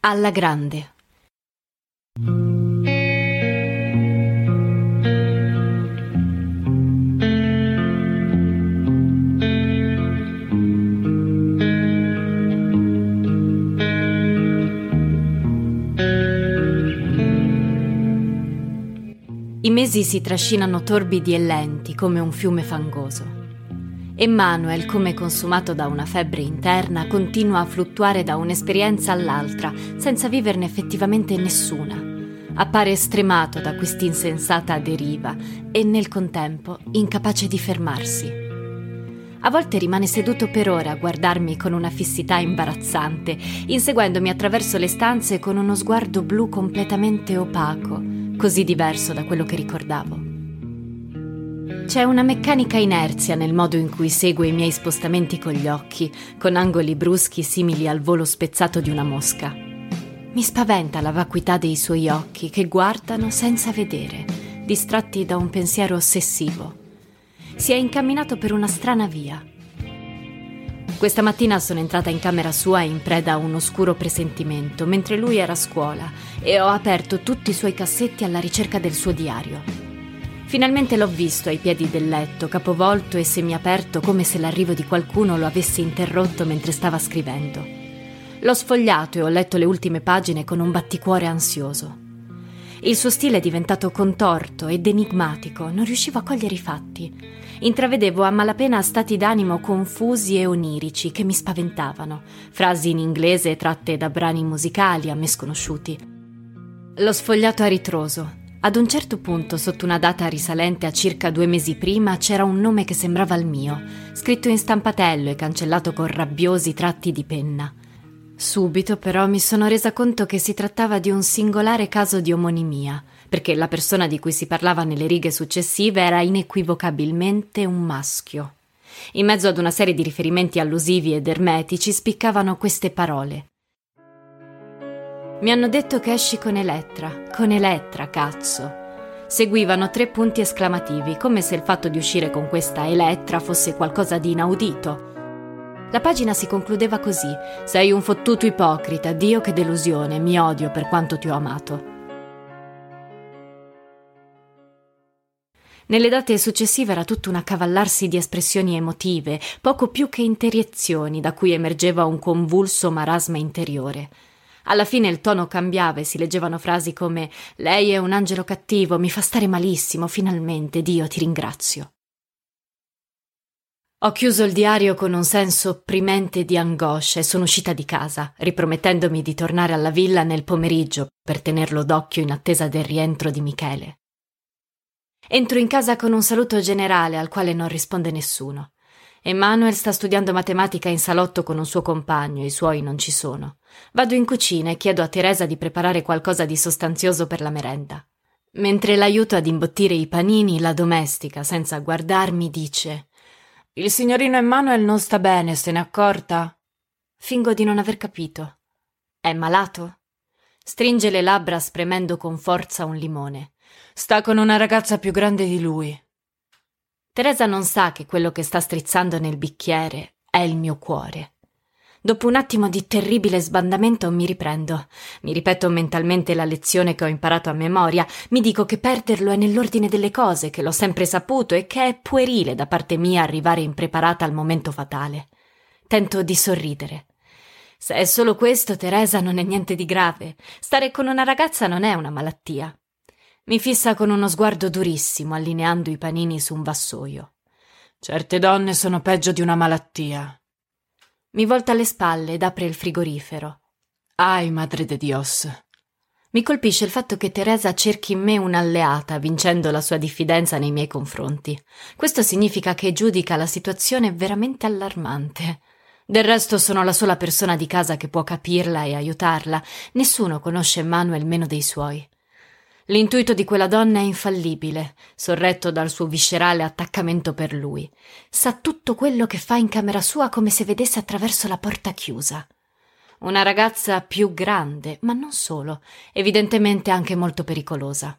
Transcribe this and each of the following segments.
Alla grande. I mesi si trascinano torbidi e lenti come un fiume fangoso. Emanuel, come consumato da una febbre interna, continua a fluttuare da un'esperienza all'altra, senza viverne effettivamente nessuna. Appare stremato da quest'insensata deriva e nel contempo incapace di fermarsi. A volte rimane seduto per ore a guardarmi con una fissità imbarazzante, inseguendomi attraverso le stanze con uno sguardo blu completamente opaco così diverso da quello che ricordavo. C'è una meccanica inerzia nel modo in cui segue i miei spostamenti con gli occhi, con angoli bruschi simili al volo spezzato di una mosca. Mi spaventa la vacuità dei suoi occhi che guardano senza vedere, distratti da un pensiero ossessivo. Si è incamminato per una strana via questa mattina sono entrata in camera sua in preda a un oscuro presentimento, mentre lui era a scuola, e ho aperto tutti i suoi cassetti alla ricerca del suo diario. Finalmente l'ho visto ai piedi del letto, capovolto e semiaperto come se l'arrivo di qualcuno lo avesse interrotto mentre stava scrivendo. L'ho sfogliato e ho letto le ultime pagine con un batticuore ansioso. Il suo stile è diventato contorto ed enigmatico, non riuscivo a cogliere i fatti intravedevo a malapena stati d'animo confusi e onirici che mi spaventavano, frasi in inglese tratte da brani musicali a me sconosciuti. L'ho sfogliato a ritroso. Ad un certo punto, sotto una data risalente a circa due mesi prima, c'era un nome che sembrava il mio, scritto in stampatello e cancellato con rabbiosi tratti di penna. Subito però mi sono resa conto che si trattava di un singolare caso di omonimia, perché la persona di cui si parlava nelle righe successive era inequivocabilmente un maschio. In mezzo ad una serie di riferimenti allusivi ed ermetici spiccavano queste parole. Mi hanno detto che esci con Elettra, con Elettra, cazzo. Seguivano tre punti esclamativi, come se il fatto di uscire con questa Elettra fosse qualcosa di inaudito la pagina si concludeva così: Sei un fottuto ipocrita, Dio che delusione, mi odio per quanto ti ho amato. Nelle date successive era tutto un accavallarsi di espressioni emotive, poco più che interiezioni, da cui emergeva un convulso marasma interiore. Alla fine il tono cambiava e si leggevano frasi come Lei è un angelo cattivo, mi fa stare malissimo, finalmente, Dio ti ringrazio. Ho chiuso il diario con un senso opprimente di angoscia e sono uscita di casa, ripromettendomi di tornare alla villa nel pomeriggio per tenerlo d'occhio in attesa del rientro di Michele. Entro in casa con un saluto generale al quale non risponde nessuno. Emanuel sta studiando matematica in salotto con un suo compagno, i suoi non ci sono. Vado in cucina e chiedo a Teresa di preparare qualcosa di sostanzioso per la merenda. Mentre l'aiuto ad imbottire i panini, la domestica, senza guardarmi, dice il signorino Emanuel non sta bene, se n'è accorta? Fingo di non aver capito. È malato? Stringe le labbra spremendo con forza un limone. Sta con una ragazza più grande di lui. Teresa non sa che quello che sta strizzando nel bicchiere è il mio cuore. Dopo un attimo di terribile sbandamento mi riprendo. Mi ripeto mentalmente la lezione che ho imparato a memoria. Mi dico che perderlo è nell'ordine delle cose, che l'ho sempre saputo e che è puerile da parte mia arrivare impreparata al momento fatale. Tento di sorridere. Se è solo questo, Teresa, non è niente di grave. Stare con una ragazza non è una malattia. Mi fissa con uno sguardo durissimo, allineando i panini su un vassoio. Certe donne sono peggio di una malattia. Mi volta le spalle ed apre il frigorifero. Ai, madre de Dios. Mi colpisce il fatto che Teresa cerchi in me un'alleata, vincendo la sua diffidenza nei miei confronti. Questo significa che giudica la situazione veramente allarmante. Del resto sono la sola persona di casa che può capirla e aiutarla. Nessuno conosce Manuel meno dei suoi. L'intuito di quella donna è infallibile, sorretto dal suo viscerale attaccamento per lui. Sa tutto quello che fa in camera sua come se vedesse attraverso la porta chiusa. Una ragazza più grande, ma non solo, evidentemente anche molto pericolosa.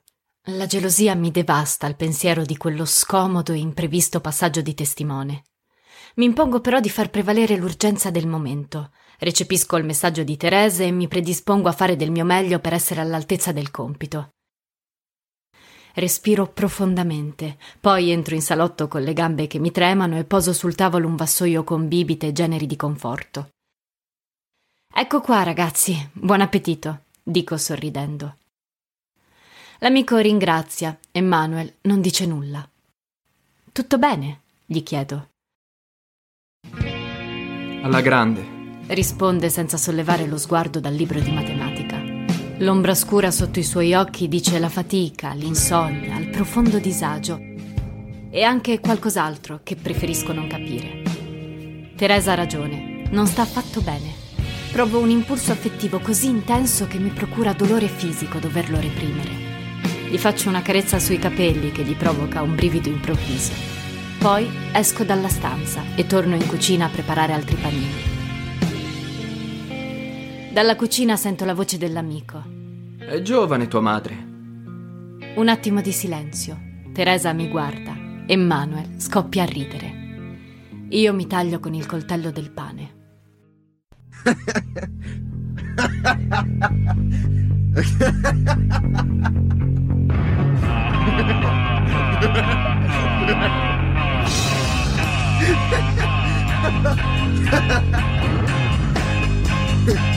La gelosia mi devasta al pensiero di quello scomodo e imprevisto passaggio di testimone. Mi impongo però di far prevalere l'urgenza del momento. Recepisco il messaggio di Teresa e mi predispongo a fare del mio meglio per essere all'altezza del compito. Respiro profondamente, poi entro in salotto con le gambe che mi tremano e poso sul tavolo un vassoio con bibite e generi di conforto. Ecco qua, ragazzi, buon appetito, dico sorridendo. L'amico ringrazia e Manuel non dice nulla. Tutto bene? gli chiedo. Alla grande, risponde senza sollevare lo sguardo dal libro di matematica. L'ombra scura sotto i suoi occhi dice la fatica, l'insonnia, il profondo disagio e anche qualcos'altro che preferisco non capire. Teresa ha ragione, non sta affatto bene. Provo un impulso affettivo così intenso che mi procura dolore fisico doverlo reprimere. Gli faccio una carezza sui capelli che gli provoca un brivido improvviso. Poi esco dalla stanza e torno in cucina a preparare altri panini. Dalla cucina sento la voce dell'amico. È giovane tua madre. Un attimo di silenzio. Teresa mi guarda e Manuel scoppia a ridere. Io mi taglio con il coltello del pane.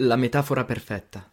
La metafora perfetta.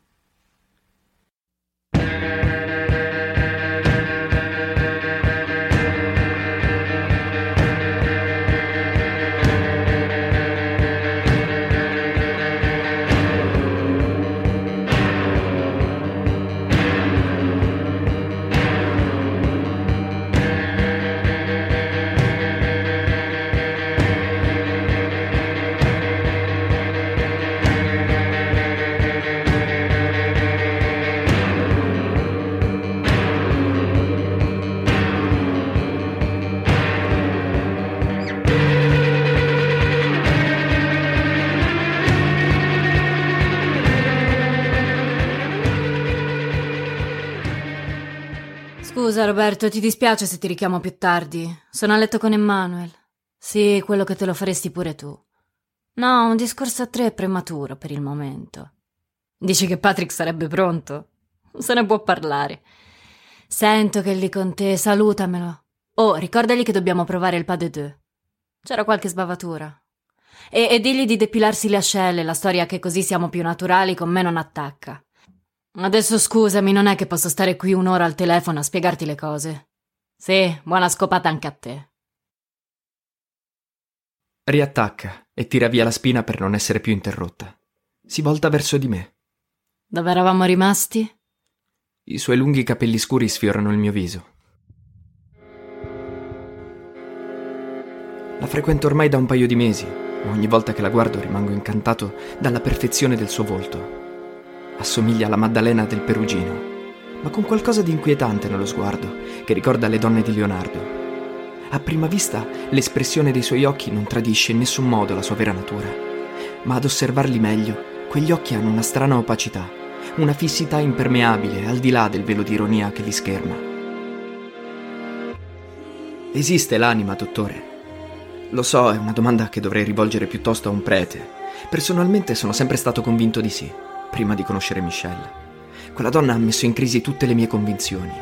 Roberto, ti dispiace se ti richiamo più tardi. Sono a letto con Emanuel. Sì, quello che te lo faresti pure tu. No, un discorso a tre è prematuro per il momento. Dici che Patrick sarebbe pronto? Se ne può parlare. Sento che è lì con te, salutamelo. Oh, ricordagli che dobbiamo provare il pas de deux. C'era qualche sbavatura. E, e digli di depilarsi le ascelle, la storia che così siamo più naturali con me non attacca. Adesso scusami, non è che posso stare qui un'ora al telefono a spiegarti le cose. Sì, buona scopata anche a te. Riattacca e tira via la spina per non essere più interrotta. Si volta verso di me. Dove eravamo rimasti? I suoi lunghi capelli scuri sfiorano il mio viso. La frequento ormai da un paio di mesi, ma ogni volta che la guardo rimango incantato dalla perfezione del suo volto assomiglia alla Maddalena del Perugino, ma con qualcosa di inquietante nello sguardo, che ricorda le donne di Leonardo. A prima vista l'espressione dei suoi occhi non tradisce in nessun modo la sua vera natura, ma ad osservarli meglio, quegli occhi hanno una strana opacità, una fissità impermeabile al di là del velo di ironia che li scherma. Esiste l'anima, dottore? Lo so, è una domanda che dovrei rivolgere piuttosto a un prete. Personalmente sono sempre stato convinto di sì, prima di conoscere Michelle. Quella donna ha messo in crisi tutte le mie convinzioni.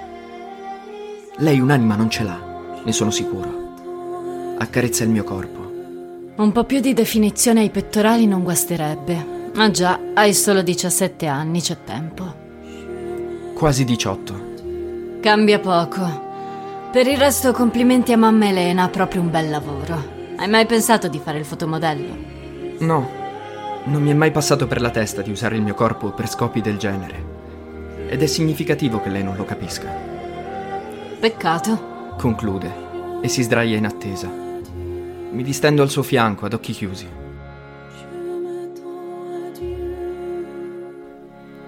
Lei un'anima non ce l'ha, ne sono sicuro. Accarezza il mio corpo. Un po' più di definizione ai pettorali non guasterebbe. Ma già, hai solo 17 anni, c'è tempo. Quasi 18. Cambia poco. Per il resto complimenti a mamma Elena, proprio un bel lavoro. Hai mai pensato di fare il fotomodello? No, non mi è mai passato per la testa di usare il mio corpo per scopi del genere. Ed è significativo che lei non lo capisca. Peccato. Conclude e si sdraia in attesa. Mi distendo al suo fianco ad occhi chiusi.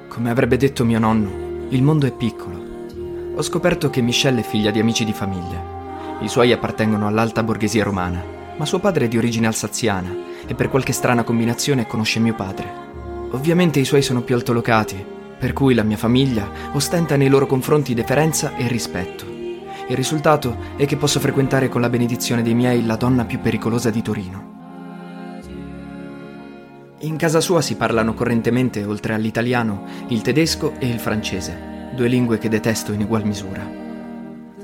Come avrebbe detto mio nonno, il mondo è piccolo. Ho scoperto che Michelle è figlia di amici di famiglia. I suoi appartengono all'alta borghesia romana, ma suo padre è di origine alsaziana e per qualche strana combinazione conosce mio padre. Ovviamente i suoi sono più altolocati per cui la mia famiglia ostenta nei loro confronti deferenza e rispetto. Il risultato è che posso frequentare con la benedizione dei miei la donna più pericolosa di Torino. In casa sua si parlano correntemente, oltre all'italiano, il tedesco e il francese, due lingue che detesto in ugual misura.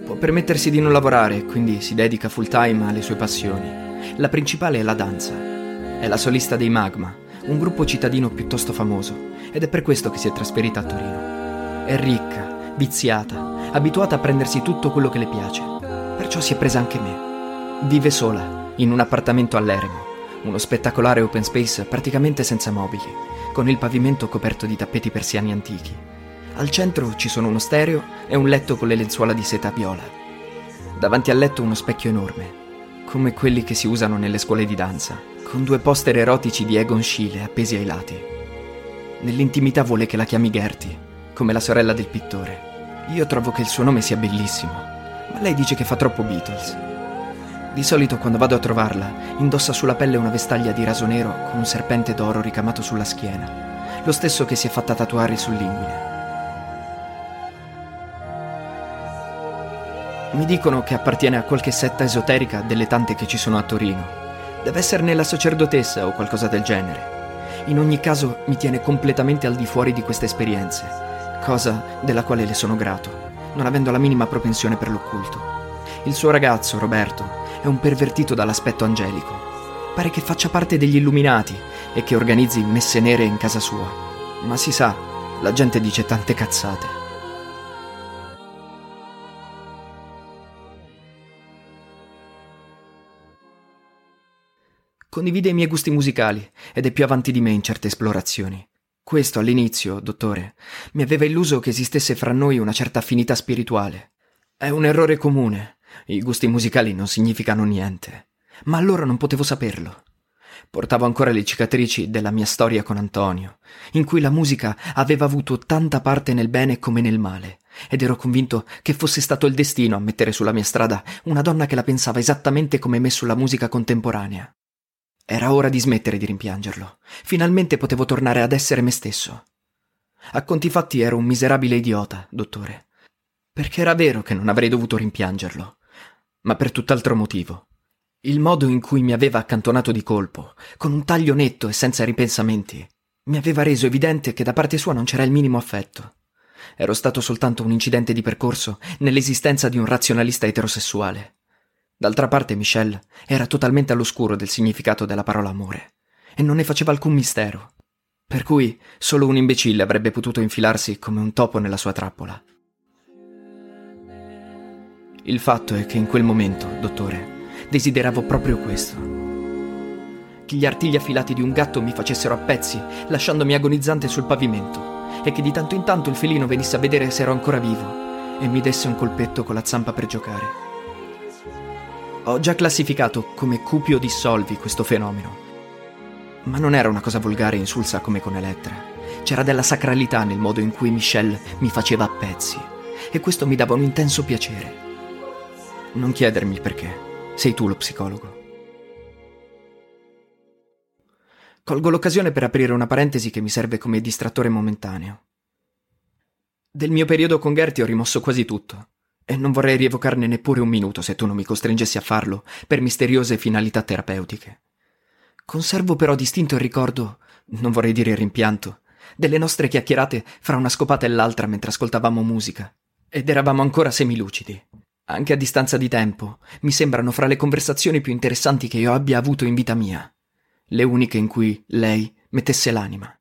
Può permettersi di non lavorare, quindi si dedica full time alle sue passioni. La principale è la danza. È la solista dei Magma, un gruppo cittadino piuttosto famoso, ed è per questo che si è trasferita a Torino. È ricca, viziata, abituata a prendersi tutto quello che le piace. Perciò si è presa anche me. Vive sola, in un appartamento all'Eremo, uno spettacolare open space praticamente senza mobili, con il pavimento coperto di tappeti persiani antichi. Al centro ci sono uno stereo e un letto con le lenzuola di seta viola. Davanti al letto uno specchio enorme, come quelli che si usano nelle scuole di danza, con due poster erotici di Egon Schiele appesi ai lati. Nell'intimità vuole che la chiami Gertie, come la sorella del pittore. Io trovo che il suo nome sia bellissimo, ma lei dice che fa troppo Beatles. Di solito quando vado a trovarla, indossa sulla pelle una vestaglia di raso nero con un serpente d'oro ricamato sulla schiena, lo stesso che si è fatta tatuare sull'inguine. Mi dicono che appartiene a qualche setta esoterica delle tante che ci sono a Torino. Deve esserne la sacerdotessa o qualcosa del genere. In ogni caso mi tiene completamente al di fuori di queste esperienze, cosa della quale le sono grato, non avendo la minima propensione per l'occulto. Il suo ragazzo, Roberto, è un pervertito dall'aspetto angelico. Pare che faccia parte degli illuminati e che organizzi messe nere in casa sua. Ma si sa, la gente dice tante cazzate. Condivide i miei gusti musicali ed è più avanti di me in certe esplorazioni. Questo all'inizio, dottore, mi aveva illuso che esistesse fra noi una certa affinità spirituale. È un errore comune. I gusti musicali non significano niente. Ma allora non potevo saperlo. Portavo ancora le cicatrici della mia storia con Antonio, in cui la musica aveva avuto tanta parte nel bene come nel male, ed ero convinto che fosse stato il destino a mettere sulla mia strada una donna che la pensava esattamente come me sulla musica contemporanea. Era ora di smettere di rimpiangerlo. Finalmente potevo tornare ad essere me stesso. A conti fatti ero un miserabile idiota, dottore. Perché era vero che non avrei dovuto rimpiangerlo, ma per tutt'altro motivo. Il modo in cui mi aveva accantonato di colpo, con un taglio netto e senza ripensamenti, mi aveva reso evidente che da parte sua non c'era il minimo affetto. Ero stato soltanto un incidente di percorso nell'esistenza di un razionalista eterosessuale. D'altra parte Michelle era totalmente all'oscuro del significato della parola amore e non ne faceva alcun mistero. Per cui solo un imbecille avrebbe potuto infilarsi come un topo nella sua trappola. Il fatto è che in quel momento, dottore, desideravo proprio questo. Che gli artigli affilati di un gatto mi facessero a pezzi, lasciandomi agonizzante sul pavimento, e che di tanto in tanto il felino venisse a vedere se ero ancora vivo e mi desse un colpetto con la zampa per giocare. Ho già classificato come cupio dissolvi questo fenomeno. Ma non era una cosa volgare e insulsa come con Elettra. C'era della sacralità nel modo in cui Michelle mi faceva a pezzi e questo mi dava un intenso piacere. Non chiedermi perché, sei tu lo psicologo. Colgo l'occasione per aprire una parentesi che mi serve come distrattore momentaneo. Del mio periodo con Gertie ho rimosso quasi tutto, e non vorrei rievocarne neppure un minuto se tu non mi costringessi a farlo per misteriose finalità terapeutiche. Conservo però distinto il ricordo, non vorrei dire il rimpianto, delle nostre chiacchierate fra una scopata e l'altra mentre ascoltavamo musica. Ed eravamo ancora semilucidi. Anche a distanza di tempo, mi sembrano fra le conversazioni più interessanti che io abbia avuto in vita mia. Le uniche in cui lei mettesse l'anima.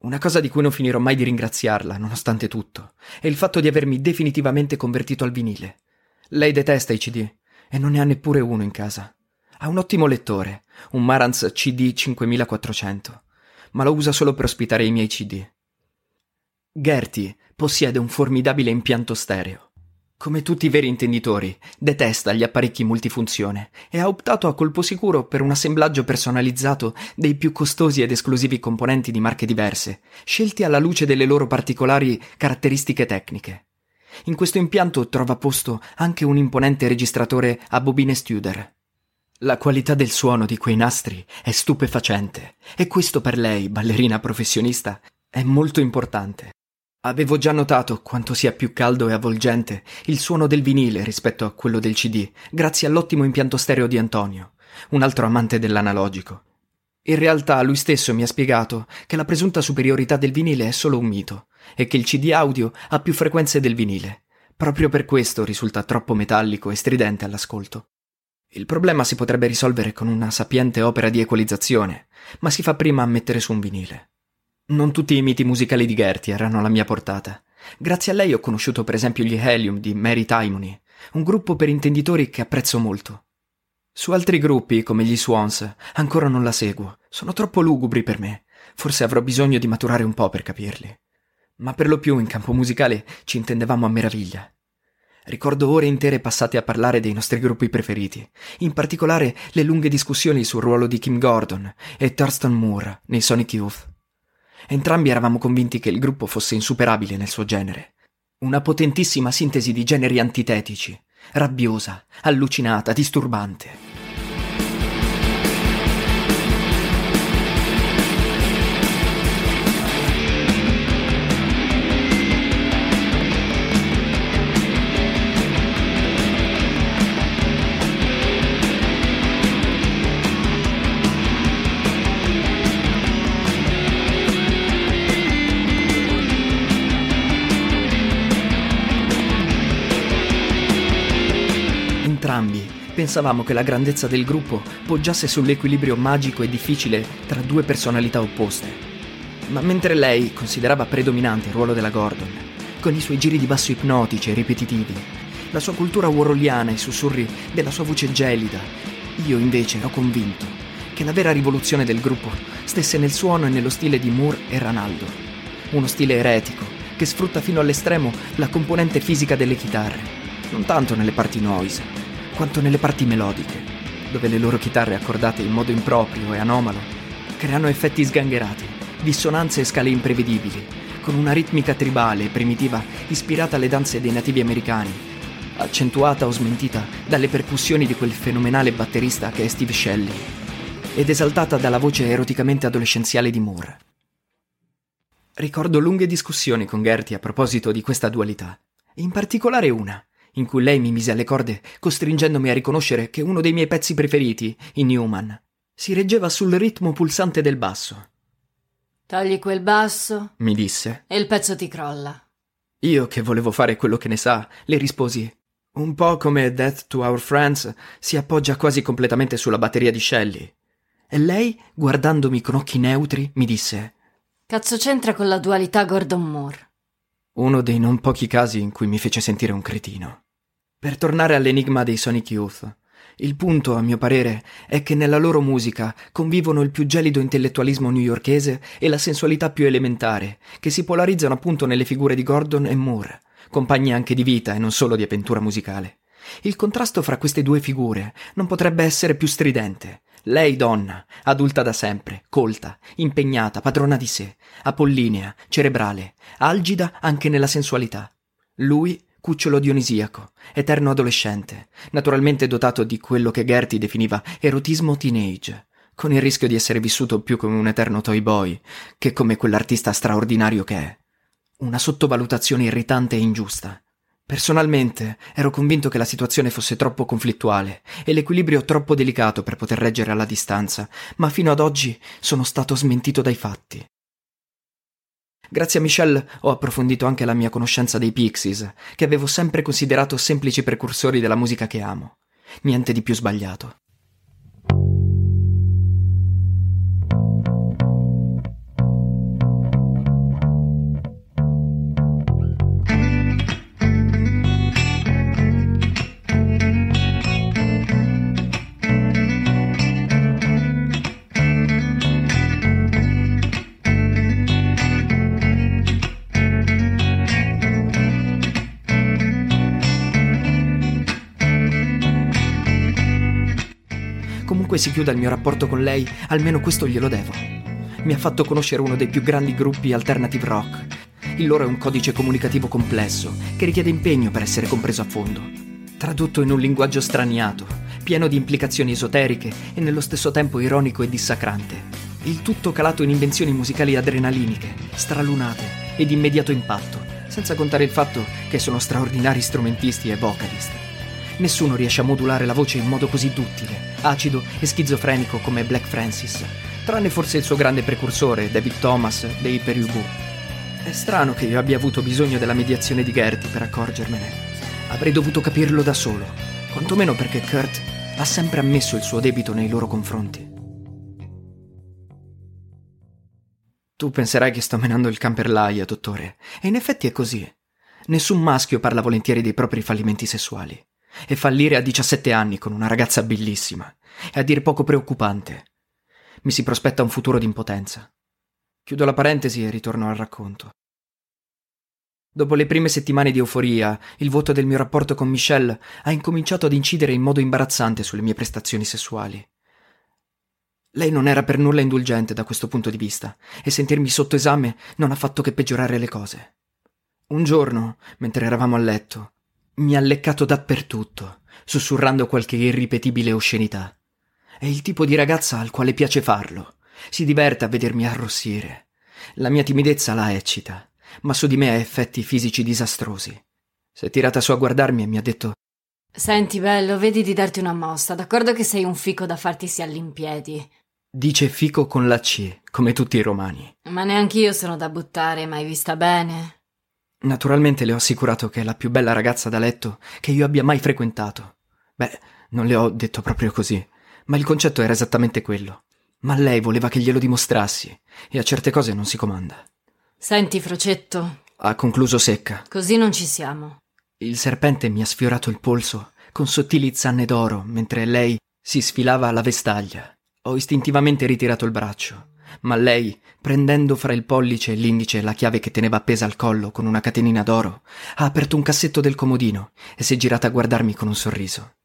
Una cosa di cui non finirò mai di ringraziarla, nonostante tutto, è il fatto di avermi definitivamente convertito al vinile. Lei detesta i CD e non ne ha neppure uno in casa. Ha un ottimo lettore, un Marantz CD 5400, ma lo usa solo per ospitare i miei CD. Gertie possiede un formidabile impianto stereo. Come tutti i veri intenditori, detesta gli apparecchi multifunzione e ha optato a colpo sicuro per un assemblaggio personalizzato dei più costosi ed esclusivi componenti di marche diverse, scelti alla luce delle loro particolari caratteristiche tecniche. In questo impianto trova posto anche un imponente registratore a bobine Studer. La qualità del suono di quei nastri è stupefacente e questo per lei, ballerina professionista, è molto importante. Avevo già notato quanto sia più caldo e avvolgente il suono del vinile rispetto a quello del CD, grazie all'ottimo impianto stereo di Antonio, un altro amante dell'analogico. In realtà lui stesso mi ha spiegato che la presunta superiorità del vinile è solo un mito e che il CD audio ha più frequenze del vinile. Proprio per questo risulta troppo metallico e stridente all'ascolto. Il problema si potrebbe risolvere con una sapiente opera di equalizzazione, ma si fa prima a mettere su un vinile. Non tutti i miti musicali di Gertie erano alla mia portata. Grazie a lei ho conosciuto per esempio gli Helium di Mary Taimony, un gruppo per intenditori che apprezzo molto. Su altri gruppi, come gli Swans, ancora non la seguo. Sono troppo lugubri per me. Forse avrò bisogno di maturare un po' per capirli. Ma per lo più in campo musicale ci intendevamo a meraviglia. Ricordo ore intere passate a parlare dei nostri gruppi preferiti, in particolare le lunghe discussioni sul ruolo di Kim Gordon e Thurston Moore nei Sonic Youth. Entrambi eravamo convinti che il gruppo fosse insuperabile nel suo genere. Una potentissima sintesi di generi antitetici, rabbiosa, allucinata, disturbante. Pensavamo che la grandezza del gruppo poggiasse sull'equilibrio magico e difficile tra due personalità opposte. Ma mentre lei considerava predominante il ruolo della Gordon, con i suoi giri di basso ipnotici e ripetitivi, la sua cultura waroliana e i sussurri della sua voce gelida, io invece ero convinto che la vera rivoluzione del gruppo stesse nel suono e nello stile di Moore e Ranaldo. Uno stile eretico che sfrutta fino all'estremo la componente fisica delle chitarre, non tanto nelle parti noise, quanto nelle parti melodiche, dove le loro chitarre accordate in modo improprio e anomalo creano effetti sgangherati, dissonanze e scale imprevedibili, con una ritmica tribale e primitiva ispirata alle danze dei nativi americani, accentuata o smentita dalle percussioni di quel fenomenale batterista che è Steve Shelley, ed esaltata dalla voce eroticamente adolescenziale di Moore. Ricordo lunghe discussioni con Gertie a proposito di questa dualità, in particolare una, in cui lei mi mise alle corde, costringendomi a riconoscere che uno dei miei pezzi preferiti, in Newman, si reggeva sul ritmo pulsante del basso. Togli quel basso, mi disse, e il pezzo ti crolla. Io, che volevo fare quello che ne sa, le risposi: Un po' come Death to Our Friends si appoggia quasi completamente sulla batteria di Shelley. E lei, guardandomi con occhi neutri, mi disse: Cazzo c'entra con la dualità Gordon Moore? Uno dei non pochi casi in cui mi fece sentire un cretino. Per tornare all'enigma dei Sonic Youth, il punto, a mio parere, è che nella loro musica convivono il più gelido intellettualismo newyorkese e la sensualità più elementare, che si polarizzano appunto nelle figure di Gordon e Moore, compagni anche di vita e non solo di avventura musicale. Il contrasto fra queste due figure non potrebbe essere più stridente. Lei donna, adulta da sempre, colta, impegnata, padrona di sé, apollinea, cerebrale, algida anche nella sensualità. Lui, cucciolo dionisiaco, eterno adolescente, naturalmente dotato di quello che Gertie definiva erotismo teenage, con il rischio di essere vissuto più come un eterno toy boy che come quell'artista straordinario che è. Una sottovalutazione irritante e ingiusta. Personalmente ero convinto che la situazione fosse troppo conflittuale e l'equilibrio troppo delicato per poter reggere alla distanza, ma fino ad oggi sono stato smentito dai fatti. Grazie a Michelle ho approfondito anche la mia conoscenza dei Pixies, che avevo sempre considerato semplici precursori della musica che amo. Niente di più sbagliato. Comunque si chiuda il mio rapporto con lei, almeno questo glielo devo. Mi ha fatto conoscere uno dei più grandi gruppi alternative rock. Il loro è un codice comunicativo complesso, che richiede impegno per essere compreso a fondo. Tradotto in un linguaggio straniato, pieno di implicazioni esoteriche e nello stesso tempo ironico e dissacrante. Il tutto calato in invenzioni musicali adrenaliniche, stralunate e di immediato impatto, senza contare il fatto che sono straordinari strumentisti e vocalist. Nessuno riesce a modulare la voce in modo così duttile, acido e schizofrenico come Black Francis, tranne forse il suo grande precursore, David Thomas, dei Perubu. È strano che io abbia avuto bisogno della mediazione di Gertie per accorgermene. Avrei dovuto capirlo da solo, quantomeno perché Kurt ha sempre ammesso il suo debito nei loro confronti. Tu penserai che sto menando il camperlaia, dottore, e in effetti è così. Nessun maschio parla volentieri dei propri fallimenti sessuali. E fallire a 17 anni con una ragazza bellissima è a dir poco preoccupante. Mi si prospetta un futuro di impotenza. Chiudo la parentesi e ritorno al racconto. Dopo le prime settimane di euforia, il vuoto del mio rapporto con Michelle ha incominciato ad incidere in modo imbarazzante sulle mie prestazioni sessuali. Lei non era per nulla indulgente da questo punto di vista, e sentirmi sotto esame non ha fatto che peggiorare le cose. Un giorno, mentre eravamo a letto, mi ha leccato dappertutto, sussurrando qualche irripetibile oscenità. È il tipo di ragazza al quale piace farlo. Si diverte a vedermi arrossire. La mia timidezza la eccita, ma su di me ha effetti fisici disastrosi. Si è tirata su a guardarmi e mi ha detto Senti, bello, vedi di darti una mossa. D'accordo che sei un fico da farti si all'impiedi. Dice fico con la C, come tutti i romani. Ma neanch'io sono da buttare, mai vista bene. Naturalmente le ho assicurato che è la più bella ragazza da letto che io abbia mai frequentato. Beh, non le ho detto proprio così, ma il concetto era esattamente quello. Ma lei voleva che glielo dimostrassi, e a certe cose non si comanda. Senti, Frocetto. Ha concluso secca. Così non ci siamo. Il serpente mi ha sfiorato il polso con sottili zanne d'oro mentre lei si sfilava alla vestaglia. Ho istintivamente ritirato il braccio ma lei, prendendo fra il pollice e l'indice la chiave che teneva appesa al collo con una catenina d'oro, ha aperto un cassetto del comodino e si è girata a guardarmi con un sorriso.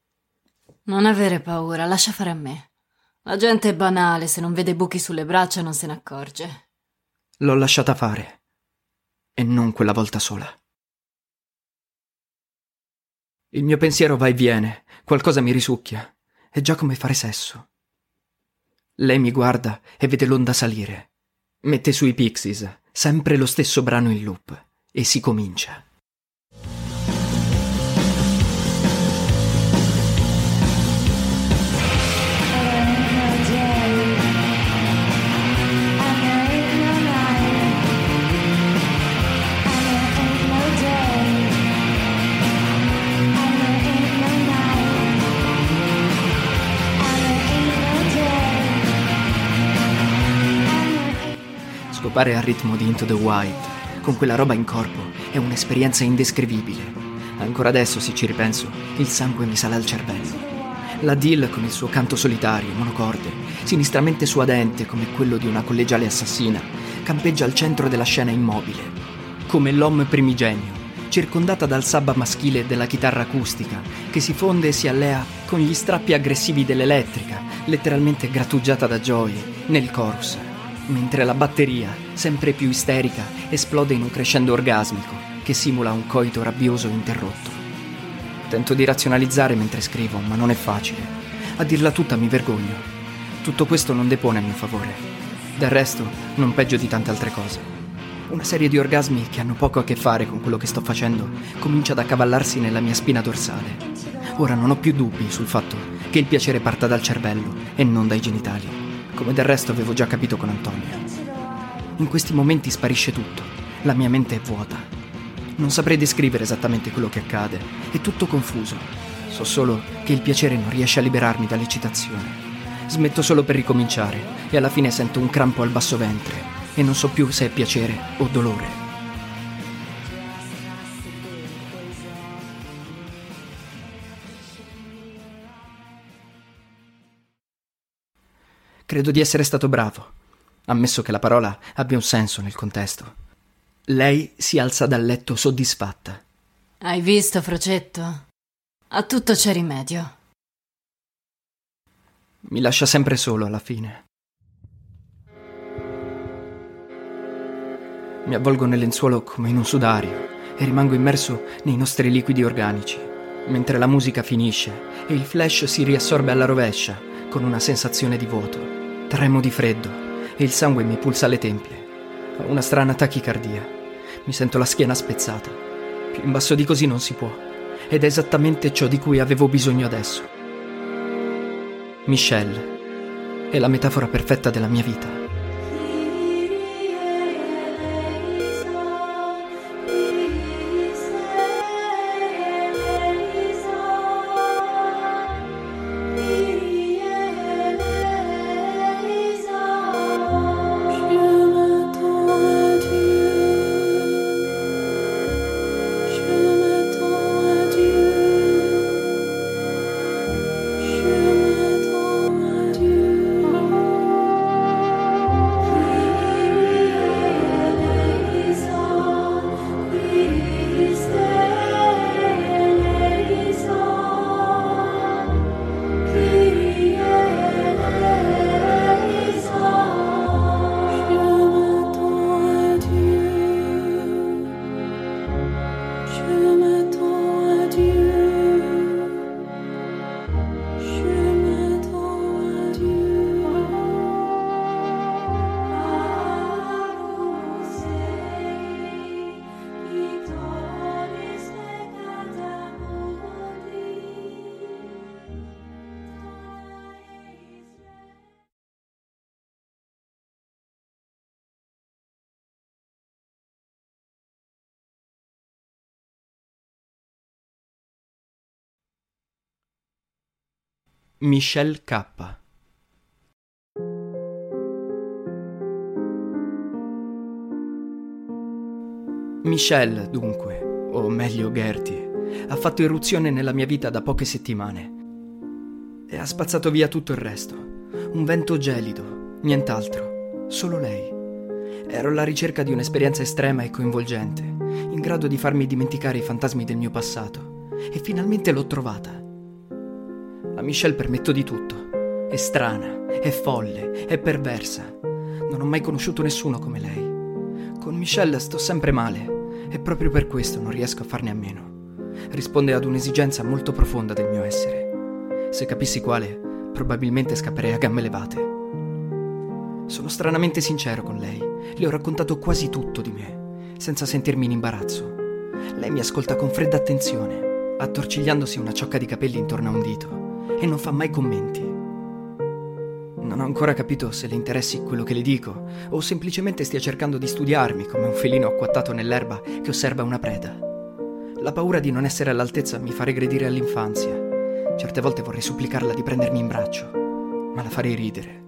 Non avere paura, lascia fare a me. La gente è banale, se non vede buchi sulle braccia non se ne accorge. L'ho lasciata fare. E non quella volta sola. Il mio pensiero va e viene, qualcosa mi risucchia. È già come fare sesso. Lei mi guarda e vede l'onda salire. Mette sui Pixies, sempre lo stesso brano in loop, e si comincia. Scopare al ritmo di Into the White, con quella roba in corpo, è un'esperienza indescrivibile. Ancora adesso, se ci ripenso, il sangue mi sale al cervello. La Dill con il suo canto solitario, monocorde, sinistramente suadente come quello di una collegiale assassina, campeggia al centro della scena immobile, come l'homme primigenio, circondata dal sabba maschile della chitarra acustica, che si fonde e si allea con gli strappi aggressivi dell'elettrica, letteralmente grattugiata da gioie, nel chorus, mentre la batteria, sempre più isterica, esplode in un crescendo orgasmico che simula un coito rabbioso interrotto. Tento di razionalizzare mentre scrivo, ma non è facile. A dirla tutta mi vergogno. Tutto questo non depone a mio favore. Del resto, non peggio di tante altre cose. Una serie di orgasmi che hanno poco a che fare con quello che sto facendo comincia ad accavallarsi nella mia spina dorsale. Ora non ho più dubbi sul fatto che il piacere parta dal cervello e non dai genitali, come del resto avevo già capito con Antonia. In questi momenti sparisce tutto, la mia mente è vuota. Non saprei descrivere esattamente quello che accade, è tutto confuso. So solo che il piacere non riesce a liberarmi dall'eccitazione. Smetto solo per ricominciare e alla fine sento un crampo al basso ventre e non so più se è piacere o dolore. Credo di essere stato bravo, ammesso che la parola abbia un senso nel contesto. Lei si alza dal letto soddisfatta. Hai visto, Frocetto? A tutto c'è rimedio. Mi lascia sempre solo alla fine. Mi avvolgo nel lenzuolo come in un sudario e rimango immerso nei nostri liquidi organici, mentre la musica finisce e il flash si riassorbe alla rovescia con una sensazione di vuoto. Tremo di freddo e il sangue mi pulsa alle tempie. Ho una strana tachicardia. Mi sento la schiena spezzata. Più in basso di così non si può. Ed è esattamente ciò di cui avevo bisogno adesso. Michelle è la metafora perfetta della mia vita. Michelle K. Michelle, dunque, o meglio Gertie, ha fatto irruzione nella mia vita da poche settimane e ha spazzato via tutto il resto. Un vento gelido, nient'altro, solo lei. Ero alla ricerca di un'esperienza estrema e coinvolgente, in grado di farmi dimenticare i fantasmi del mio passato, e finalmente l'ho trovata. A Michelle permetto di tutto. È strana, è folle, è perversa. Non ho mai conosciuto nessuno come lei. Con Michelle sto sempre male e proprio per questo non riesco a farne a meno. Risponde ad un'esigenza molto profonda del mio essere. Se capissi quale, probabilmente scapperei a gambe levate. Sono stranamente sincero con lei. Le ho raccontato quasi tutto di me, senza sentirmi in imbarazzo. Lei mi ascolta con fredda attenzione, attorcigliandosi una ciocca di capelli intorno a un dito e non fa mai commenti. Non ho ancora capito se le interessi quello che le dico o semplicemente stia cercando di studiarmi come un felino acquattato nell'erba che osserva una preda. La paura di non essere all'altezza mi fa regredire all'infanzia. Certe volte vorrei supplicarla di prendermi in braccio, ma la farei ridere.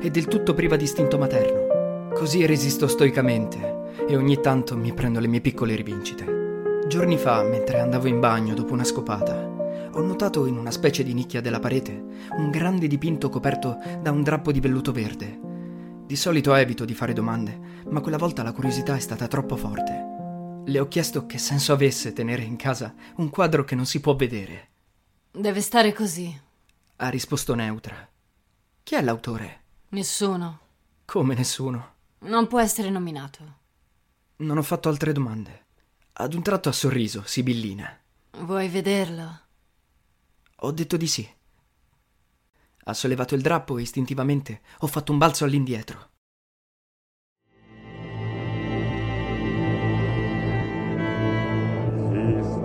È del tutto priva di istinto materno. Così resisto stoicamente e ogni tanto mi prendo le mie piccole rivincite. Giorni fa, mentre andavo in bagno dopo una scopata, ho notato in una specie di nicchia della parete un grande dipinto coperto da un drappo di velluto verde. Di solito evito di fare domande, ma quella volta la curiosità è stata troppo forte. Le ho chiesto che senso avesse tenere in casa un quadro che non si può vedere. Deve stare così. Ha risposto neutra. Chi è l'autore? Nessuno. Come nessuno? Non può essere nominato. Non ho fatto altre domande. Ad un tratto ha sorriso, sibillina. Vuoi vederlo? Ho detto di sì. Ha sollevato il drappo e istintivamente ho fatto un balzo all'indietro.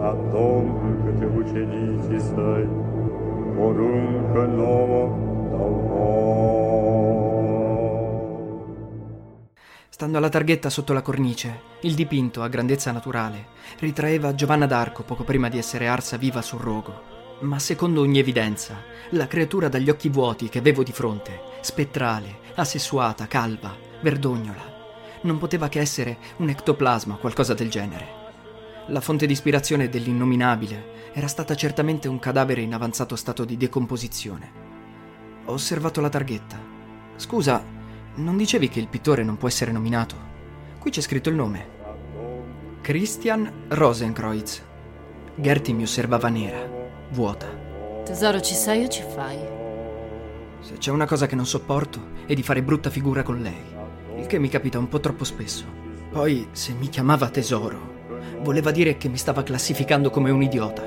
о том, где ученицы стай, порунка Stando alla targhetta sotto la cornice, il dipinto, a grandezza naturale, ritraeva Giovanna d'Arco poco prima di essere arsa viva sul rogo. Ma secondo ogni evidenza, la creatura dagli occhi vuoti che avevo di fronte, spettrale, assessuata, calva, verdognola, non poteva che essere un ectoplasma o qualcosa del genere. La fonte di ispirazione dell'innominabile era stata certamente un cadavere in avanzato stato di decomposizione. Ho osservato la targhetta. Scusa, non dicevi che il pittore non può essere nominato? Qui c'è scritto il nome. Christian Rosenkreuz. Gertie mi osservava nera, vuota. Tesoro, ci sei o ci fai? Se c'è una cosa che non sopporto è di fare brutta figura con lei, il che mi capita un po' troppo spesso. Poi, se mi chiamava tesoro, voleva dire che mi stava classificando come un idiota.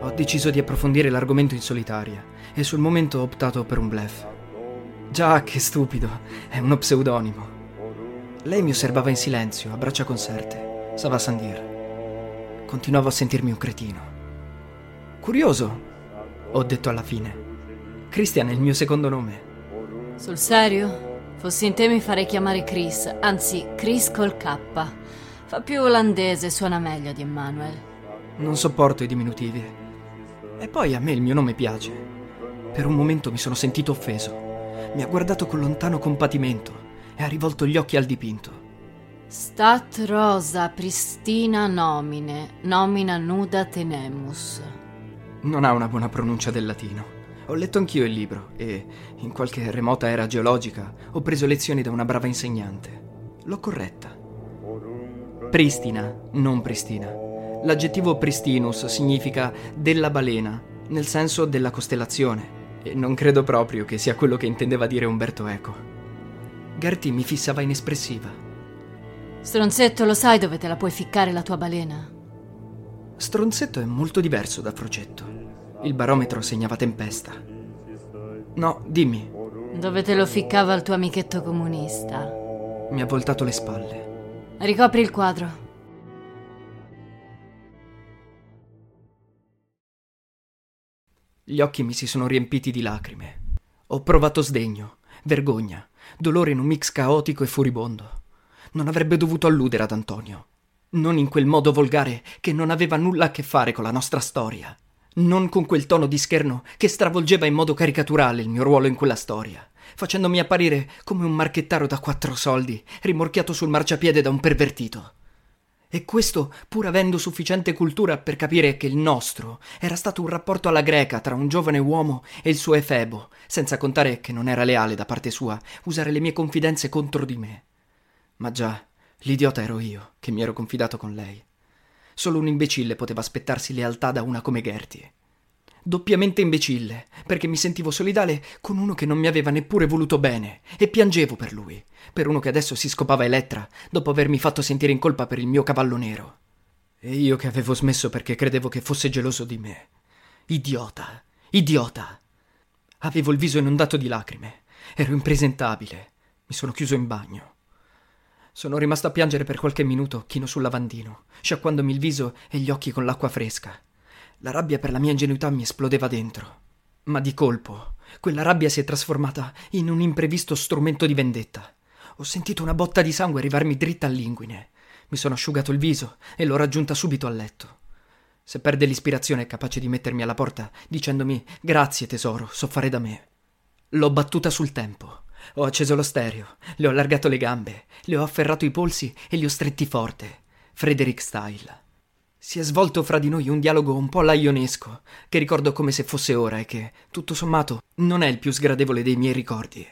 Ho deciso di approfondire l'argomento in solitaria e sul momento ho optato per un blef. Già, che stupido, è uno pseudonimo. Lei mi osservava in silenzio, a braccia conserte. Sava Sandir. Continuavo a sentirmi un cretino. Curioso, ho detto alla fine. Christian è il mio secondo nome. Sul serio? Fossi in te mi farei chiamare Chris, anzi Chris col K. Fa più olandese, suona meglio di Emmanuel. Non sopporto i diminutivi. E poi a me il mio nome piace. Per un momento mi sono sentito offeso. Mi ha guardato con lontano compatimento e ha rivolto gli occhi al dipinto. Stat rosa pristina nomine, nomina nuda tenemus. Non ha una buona pronuncia del latino. Ho letto anch'io il libro e, in qualche remota era geologica, ho preso lezioni da una brava insegnante. L'ho corretta. Pristina, non pristina. L'aggettivo pristinus significa della balena, nel senso della costellazione, e non credo proprio che sia quello che intendeva dire Umberto Eco. Gertie mi fissava inespressiva. Stronzetto, lo sai dove te la puoi ficcare la tua balena? Stronzetto è molto diverso da Frocetto. Il barometro segnava tempesta. No, dimmi. Dove te lo ficcava il tuo amichetto comunista? Mi ha voltato le spalle. Ricopri il quadro. Gli occhi mi si sono riempiti di lacrime. Ho provato sdegno, vergogna, dolore in un mix caotico e furibondo. Non avrebbe dovuto alludere ad Antonio. Non in quel modo volgare che non aveva nulla a che fare con la nostra storia. Non con quel tono di scherno che stravolgeva in modo caricaturale il mio ruolo in quella storia facendomi apparire come un marchettaro da quattro soldi, rimorchiato sul marciapiede da un pervertito. E questo pur avendo sufficiente cultura per capire che il nostro era stato un rapporto alla greca tra un giovane uomo e il suo efebo, senza contare che non era leale da parte sua usare le mie confidenze contro di me. Ma già, l'idiota ero io, che mi ero confidato con lei. Solo un imbecille poteva aspettarsi lealtà da una come Gertie doppiamente imbecille, perché mi sentivo solidale con uno che non mi aveva neppure voluto bene e piangevo per lui, per uno che adesso si scopava Elettra dopo avermi fatto sentire in colpa per il mio cavallo nero. E io che avevo smesso perché credevo che fosse geloso di me. Idiota, idiota. Avevo il viso inondato di lacrime, ero impresentabile, mi sono chiuso in bagno. Sono rimasto a piangere per qualche minuto, chino sul lavandino, sciacquandomi il viso e gli occhi con l'acqua fresca. La rabbia per la mia ingenuità mi esplodeva dentro. Ma di colpo, quella rabbia si è trasformata in un imprevisto strumento di vendetta. Ho sentito una botta di sangue arrivarmi dritta all'inguine. Mi sono asciugato il viso e l'ho raggiunta subito a letto. Se perde l'ispirazione è capace di mettermi alla porta dicendomi grazie tesoro, so fare da me. L'ho battuta sul tempo. Ho acceso lo stereo, le ho allargato le gambe, le ho afferrato i polsi e li ho stretti forte. Frederick Style. Si è svolto fra di noi un dialogo un po' laionesco, che ricordo come se fosse ora e che, tutto sommato, non è il più sgradevole dei miei ricordi.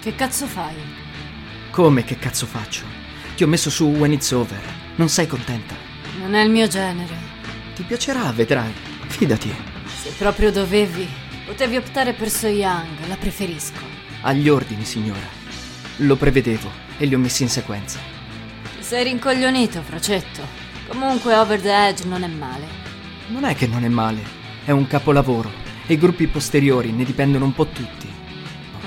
Che cazzo fai? Come che cazzo faccio? Ti ho messo su When It's Over. Non sei contenta? Non è il mio genere. Ti piacerà, vedrai. Fidati. Se proprio dovevi, potevi optare per So Young, la preferisco. Agli ordini, signora. Lo prevedevo e li ho messi in sequenza. Ti sei rincoglionito, Fracetto. Comunque Over the Edge non è male. Non è che non è male, è un capolavoro e i gruppi posteriori ne dipendono un po' tutti.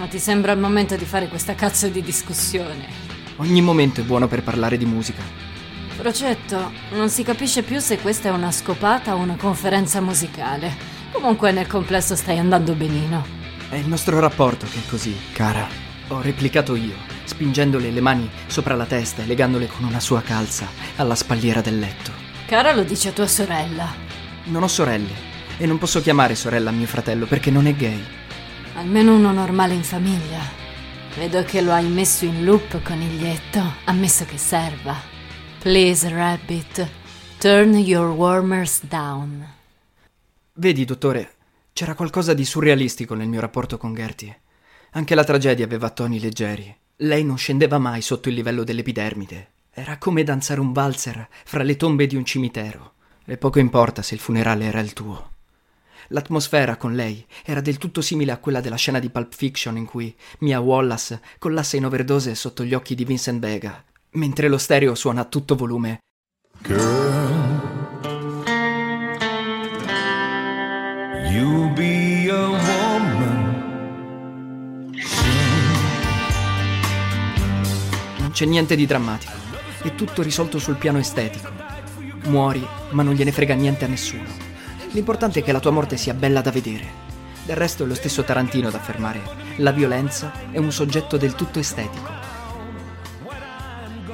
Ma ti sembra il momento di fare questa cazzo di discussione? Ogni momento è buono per parlare di musica. Frocetto, non si capisce più se questa è una scopata o una conferenza musicale. Comunque nel complesso stai andando benino. È il nostro rapporto che è così, cara. Ho replicato io, spingendole le mani sopra la testa e legandole con una sua calza alla spalliera del letto. Cara lo dice a tua sorella. Non ho sorelle e non posso chiamare sorella mio fratello perché non è gay. Almeno uno normale in famiglia. Vedo che lo hai messo in loop, coniglietto, ammesso che serva. Please, Rabbit, turn your warmers down. Vedi, dottore, c'era qualcosa di surrealistico nel mio rapporto con Gertie. Anche la tragedia aveva toni leggeri. Lei non scendeva mai sotto il livello dell'epidermide. Era come danzare un valzer fra le tombe di un cimitero. E poco importa se il funerale era il tuo. L'atmosfera con lei era del tutto simile a quella della scena di Pulp Fiction in cui Mia Wallace collassa in overdose sotto gli occhi di Vincent Vega, mentre lo stereo suona a tutto volume. Girl, you'll be a woman. Non c'è niente di drammatico, è tutto risolto sul piano estetico. Muori, ma non gliene frega niente a nessuno. L'importante è che la tua morte sia bella da vedere. Del resto è lo stesso Tarantino ad affermare, la violenza è un soggetto del tutto estetico.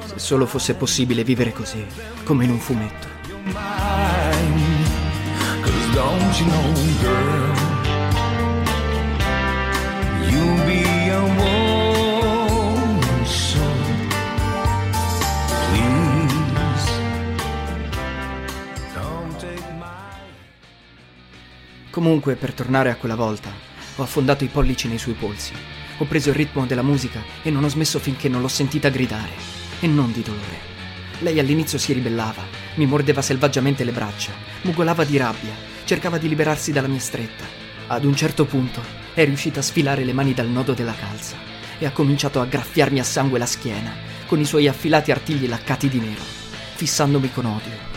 Se solo fosse possibile vivere così, come in un fumetto. Comunque, per tornare a quella volta, ho affondato i pollici nei suoi polsi. Ho preso il ritmo della musica e non ho smesso finché non l'ho sentita gridare. E non di dolore. Lei all'inizio si ribellava, mi mordeva selvaggiamente le braccia, mugolava di rabbia, cercava di liberarsi dalla mia stretta. Ad un certo punto è riuscita a sfilare le mani dal nodo della calza e ha cominciato a graffiarmi a sangue la schiena, con i suoi affilati artigli laccati di nero, fissandomi con odio.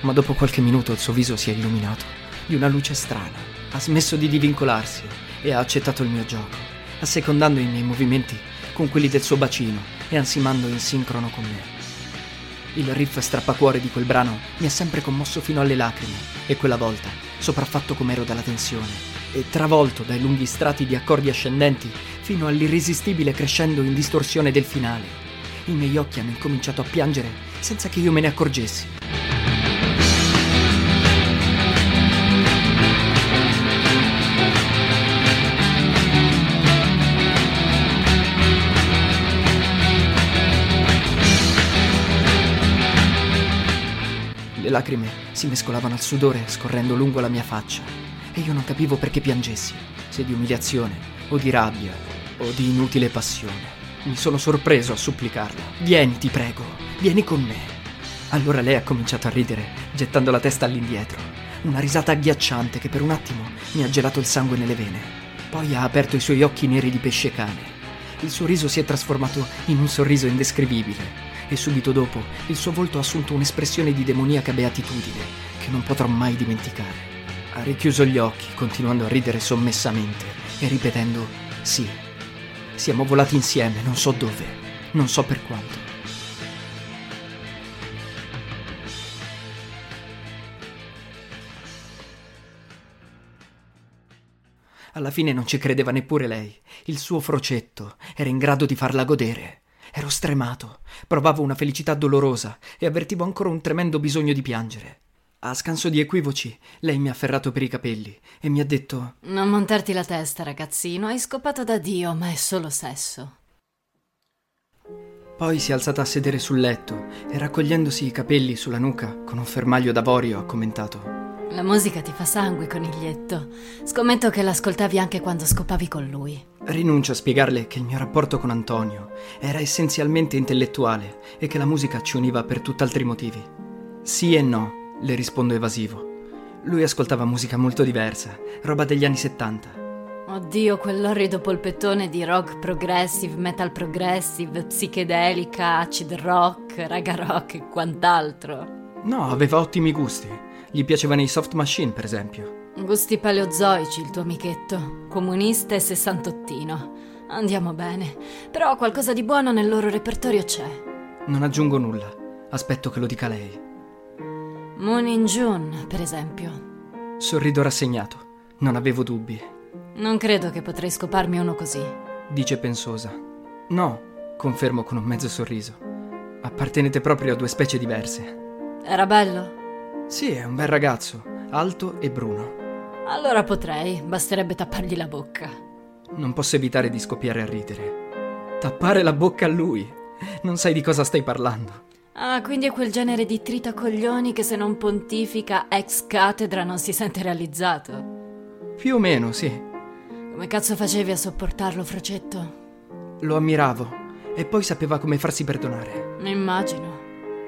Ma dopo qualche minuto il suo viso si è illuminato di una luce strana. Ha smesso di divincolarsi e ha accettato il mio gioco, assecondando i miei movimenti con quelli del suo bacino e ansimando in sincrono con me. Il riff strappacuore di quel brano mi ha sempre commosso fino alle lacrime e quella volta, sopraffatto com'ero dalla tensione e travolto dai lunghi strati di accordi ascendenti fino all'irresistibile crescendo in distorsione del finale, i miei occhi hanno incominciato a piangere senza che io me ne accorgessi. Le lacrime si mescolavano al sudore scorrendo lungo la mia faccia e io non capivo perché piangessi, se di umiliazione o di rabbia o di inutile passione. Mi sono sorpreso a supplicarla. Vieni, ti prego, vieni con me. Allora lei ha cominciato a ridere, gettando la testa all'indietro. Una risata agghiacciante che per un attimo mi ha gelato il sangue nelle vene. Poi ha aperto i suoi occhi neri di pesce cane. Il suo riso si è trasformato in un sorriso indescrivibile e subito dopo il suo volto ha assunto un'espressione di demoniaca beatitudine che non potrò mai dimenticare. Ha richiuso gli occhi, continuando a ridere sommessamente e ripetendo sì. Siamo volati insieme, non so dove, non so per quanto. Alla fine non ci credeva neppure lei. Il suo frocetto era in grado di farla godere. Ero stremato, provavo una felicità dolorosa e avvertivo ancora un tremendo bisogno di piangere. A scanso di equivoci, lei mi ha afferrato per i capelli e mi ha detto: Non montarti la testa, ragazzino, hai scopato da Dio, ma è solo sesso. Poi si è alzata a sedere sul letto e raccogliendosi i capelli sulla nuca con un fermaglio d'avorio ha commentato: La musica ti fa sangue, coniglietto. Scommetto che l'ascoltavi anche quando scopavi con lui. Rinuncio a spiegarle che il mio rapporto con Antonio era essenzialmente intellettuale e che la musica ci univa per tutt'altri motivi. Sì e no, le rispondo evasivo. Lui ascoltava musica molto diversa, roba degli anni 70. Oddio, quell'orrido polpettone di rock progressive, metal progressive, psichedelica, acid rock, raga rock e quant'altro. No, aveva ottimi gusti. Gli piacevano i soft machine, per esempio. Gusti paleozoici, il tuo amichetto. Comunista e sessantottino. Andiamo bene. Però qualcosa di buono nel loro repertorio c'è. Non aggiungo nulla. Aspetto che lo dica lei. Moon in June, per esempio. Sorrido rassegnato. Non avevo dubbi. Non credo che potrei scoparmi uno così. Dice pensosa. No, confermo con un mezzo sorriso. Appartenete proprio a due specie diverse. Era bello? Sì, è un bel ragazzo, alto e bruno. Allora potrei, basterebbe tappargli la bocca. Non posso evitare di scoppiare a ridere. Tappare la bocca a lui. Non sai di cosa stai parlando. Ah, quindi è quel genere di tritacoglioni che se non pontifica ex cattedra non si sente realizzato. Più o meno, sì. Come cazzo facevi a sopportarlo, Frocetto? Lo ammiravo e poi sapeva come farsi perdonare. Immagino.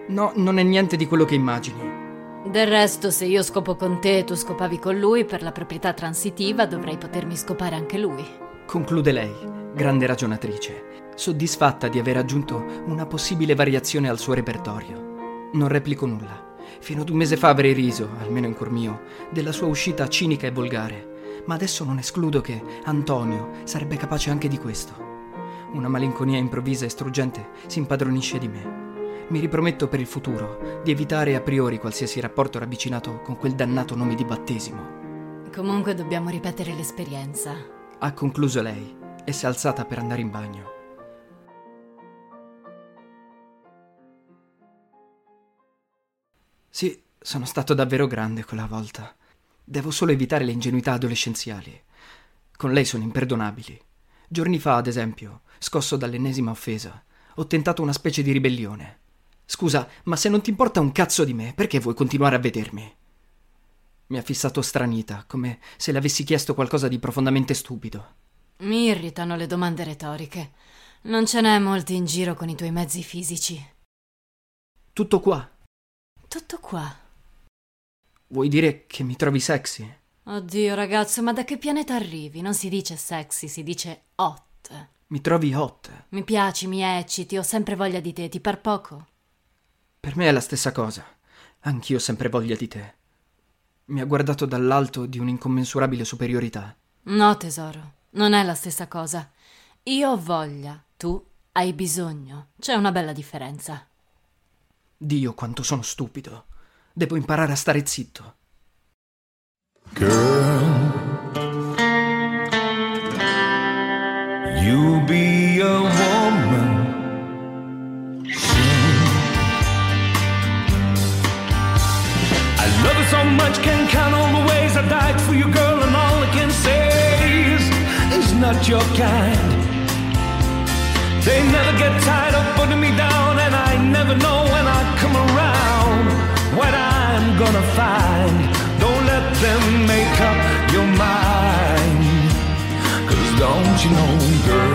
No, non è niente di quello che immagini. Del resto, se io scopo con te e tu scopavi con lui, per la proprietà transitiva dovrei potermi scopare anche lui. Conclude lei, grande ragionatrice, soddisfatta di aver aggiunto una possibile variazione al suo repertorio. Non replico nulla. Fino ad un mese fa avrei riso, almeno in cuor mio, della sua uscita cinica e volgare, ma adesso non escludo che Antonio sarebbe capace anche di questo. Una malinconia improvvisa e struggente si impadronisce di me. Mi riprometto per il futuro di evitare a priori qualsiasi rapporto ravvicinato con quel dannato nome di battesimo. Comunque dobbiamo ripetere l'esperienza. Ha concluso lei e si è alzata per andare in bagno. Sì, sono stato davvero grande quella volta. Devo solo evitare le ingenuità adolescenziali. Con lei sono imperdonabili. Giorni fa, ad esempio, scosso dall'ennesima offesa, ho tentato una specie di ribellione. Scusa, ma se non ti importa un cazzo di me, perché vuoi continuare a vedermi? Mi ha fissato stranita, come se le avessi chiesto qualcosa di profondamente stupido. Mi irritano le domande retoriche. Non ce n'è molti in giro con i tuoi mezzi fisici. Tutto qua. Tutto qua. Vuoi dire che mi trovi sexy? Oddio, ragazzo, ma da che pianeta arrivi? Non si dice sexy, si dice hot. Mi trovi hot? Mi piaci, mi ecciti, ho sempre voglia di te, ti par poco? Per me è la stessa cosa. Anch'io ho sempre voglia di te. Mi ha guardato dall'alto di un'incommensurabile superiorità. No, tesoro, non è la stessa cosa. Io ho voglia, tu hai bisogno. C'è una bella differenza. Dio, quanto sono stupido. Devo imparare a stare zitto. Girl, putting me down, and I never know when I come around what I'm gonna find. Don't let them make up your mind. Cause don't you know, girl,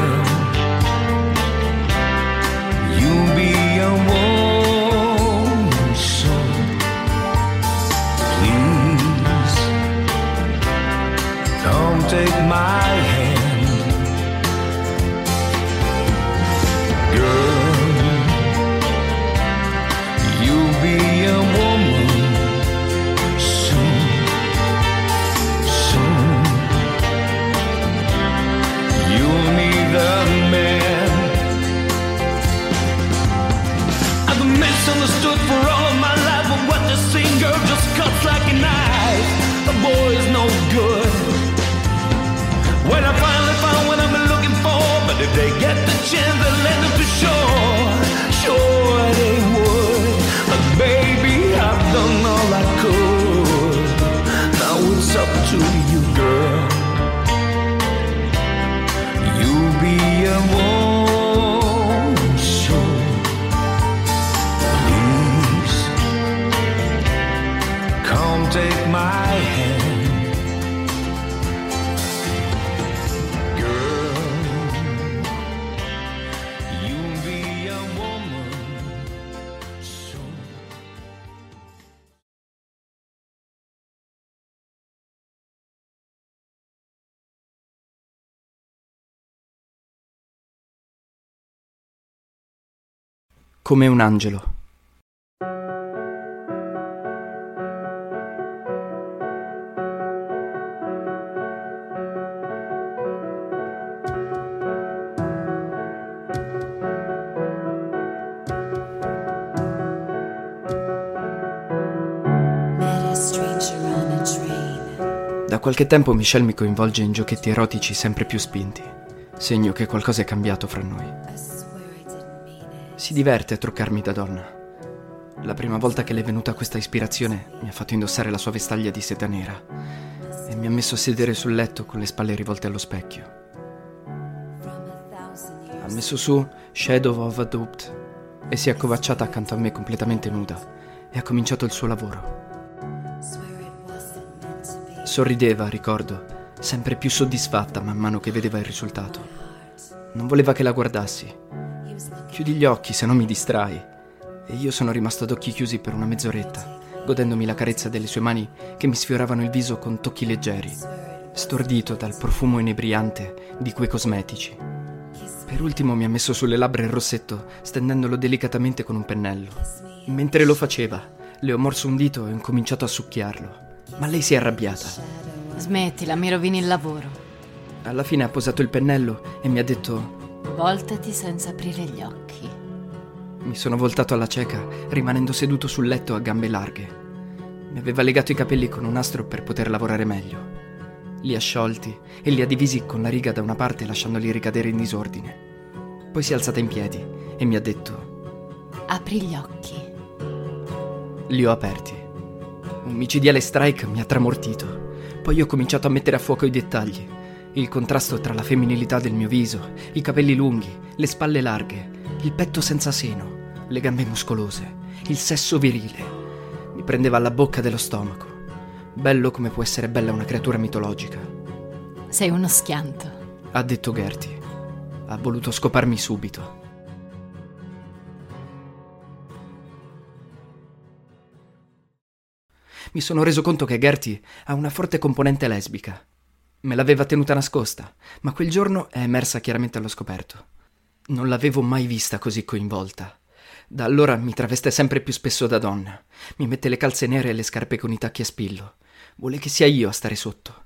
door Come un angelo. Da qualche tempo Michelle mi coinvolge in giochetti erotici sempre più spinti, segno che qualcosa è cambiato fra noi. Si diverte a truccarmi da donna. La prima volta che le è venuta questa ispirazione mi ha fatto indossare la sua vestaglia di seta nera e mi ha messo a sedere sul letto con le spalle rivolte allo specchio. Ha messo su Shadow of a Doubt e si è accovacciata accanto a me completamente nuda e ha cominciato il suo lavoro. Sorrideva, ricordo, sempre più soddisfatta man mano che vedeva il risultato. Non voleva che la guardassi. Chiudi gli occhi, se no mi distrai. E io sono rimasto ad occhi chiusi per una mezz'oretta, godendomi la carezza delle sue mani che mi sfioravano il viso con tocchi leggeri, stordito dal profumo inebriante di quei cosmetici. Per ultimo mi ha messo sulle labbra il rossetto, stendendolo delicatamente con un pennello. Mentre lo faceva, le ho morso un dito e ho cominciato a succhiarlo. Ma lei si è arrabbiata. Smettila, mi rovini il lavoro. Alla fine ha posato il pennello e mi ha detto Voltati senza aprire gli occhi. Mi sono voltato alla cieca, rimanendo seduto sul letto a gambe larghe. Mi aveva legato i capelli con un nastro per poter lavorare meglio. Li ha sciolti e li ha divisi con la riga da una parte lasciandoli ricadere in disordine. Poi si è alzata in piedi e mi ha detto Apri gli occhi. Li ho aperti. Un micidiale strike mi ha tramortito. Poi ho cominciato a mettere a fuoco i dettagli. Il contrasto tra la femminilità del mio viso, i capelli lunghi, le spalle larghe, il petto senza seno, le gambe muscolose, il sesso virile. Mi prendeva alla bocca dello stomaco. Bello come può essere bella una creatura mitologica, Sei uno schianto. ha detto Gertie. Ha voluto scoparmi subito. Mi sono reso conto che Gertie ha una forte componente lesbica. Me l'aveva tenuta nascosta, ma quel giorno è emersa chiaramente allo scoperto. Non l'avevo mai vista così coinvolta. Da allora mi traveste sempre più spesso da donna. Mi mette le calze nere e le scarpe con i tacchi a spillo. Vuole che sia io a stare sotto.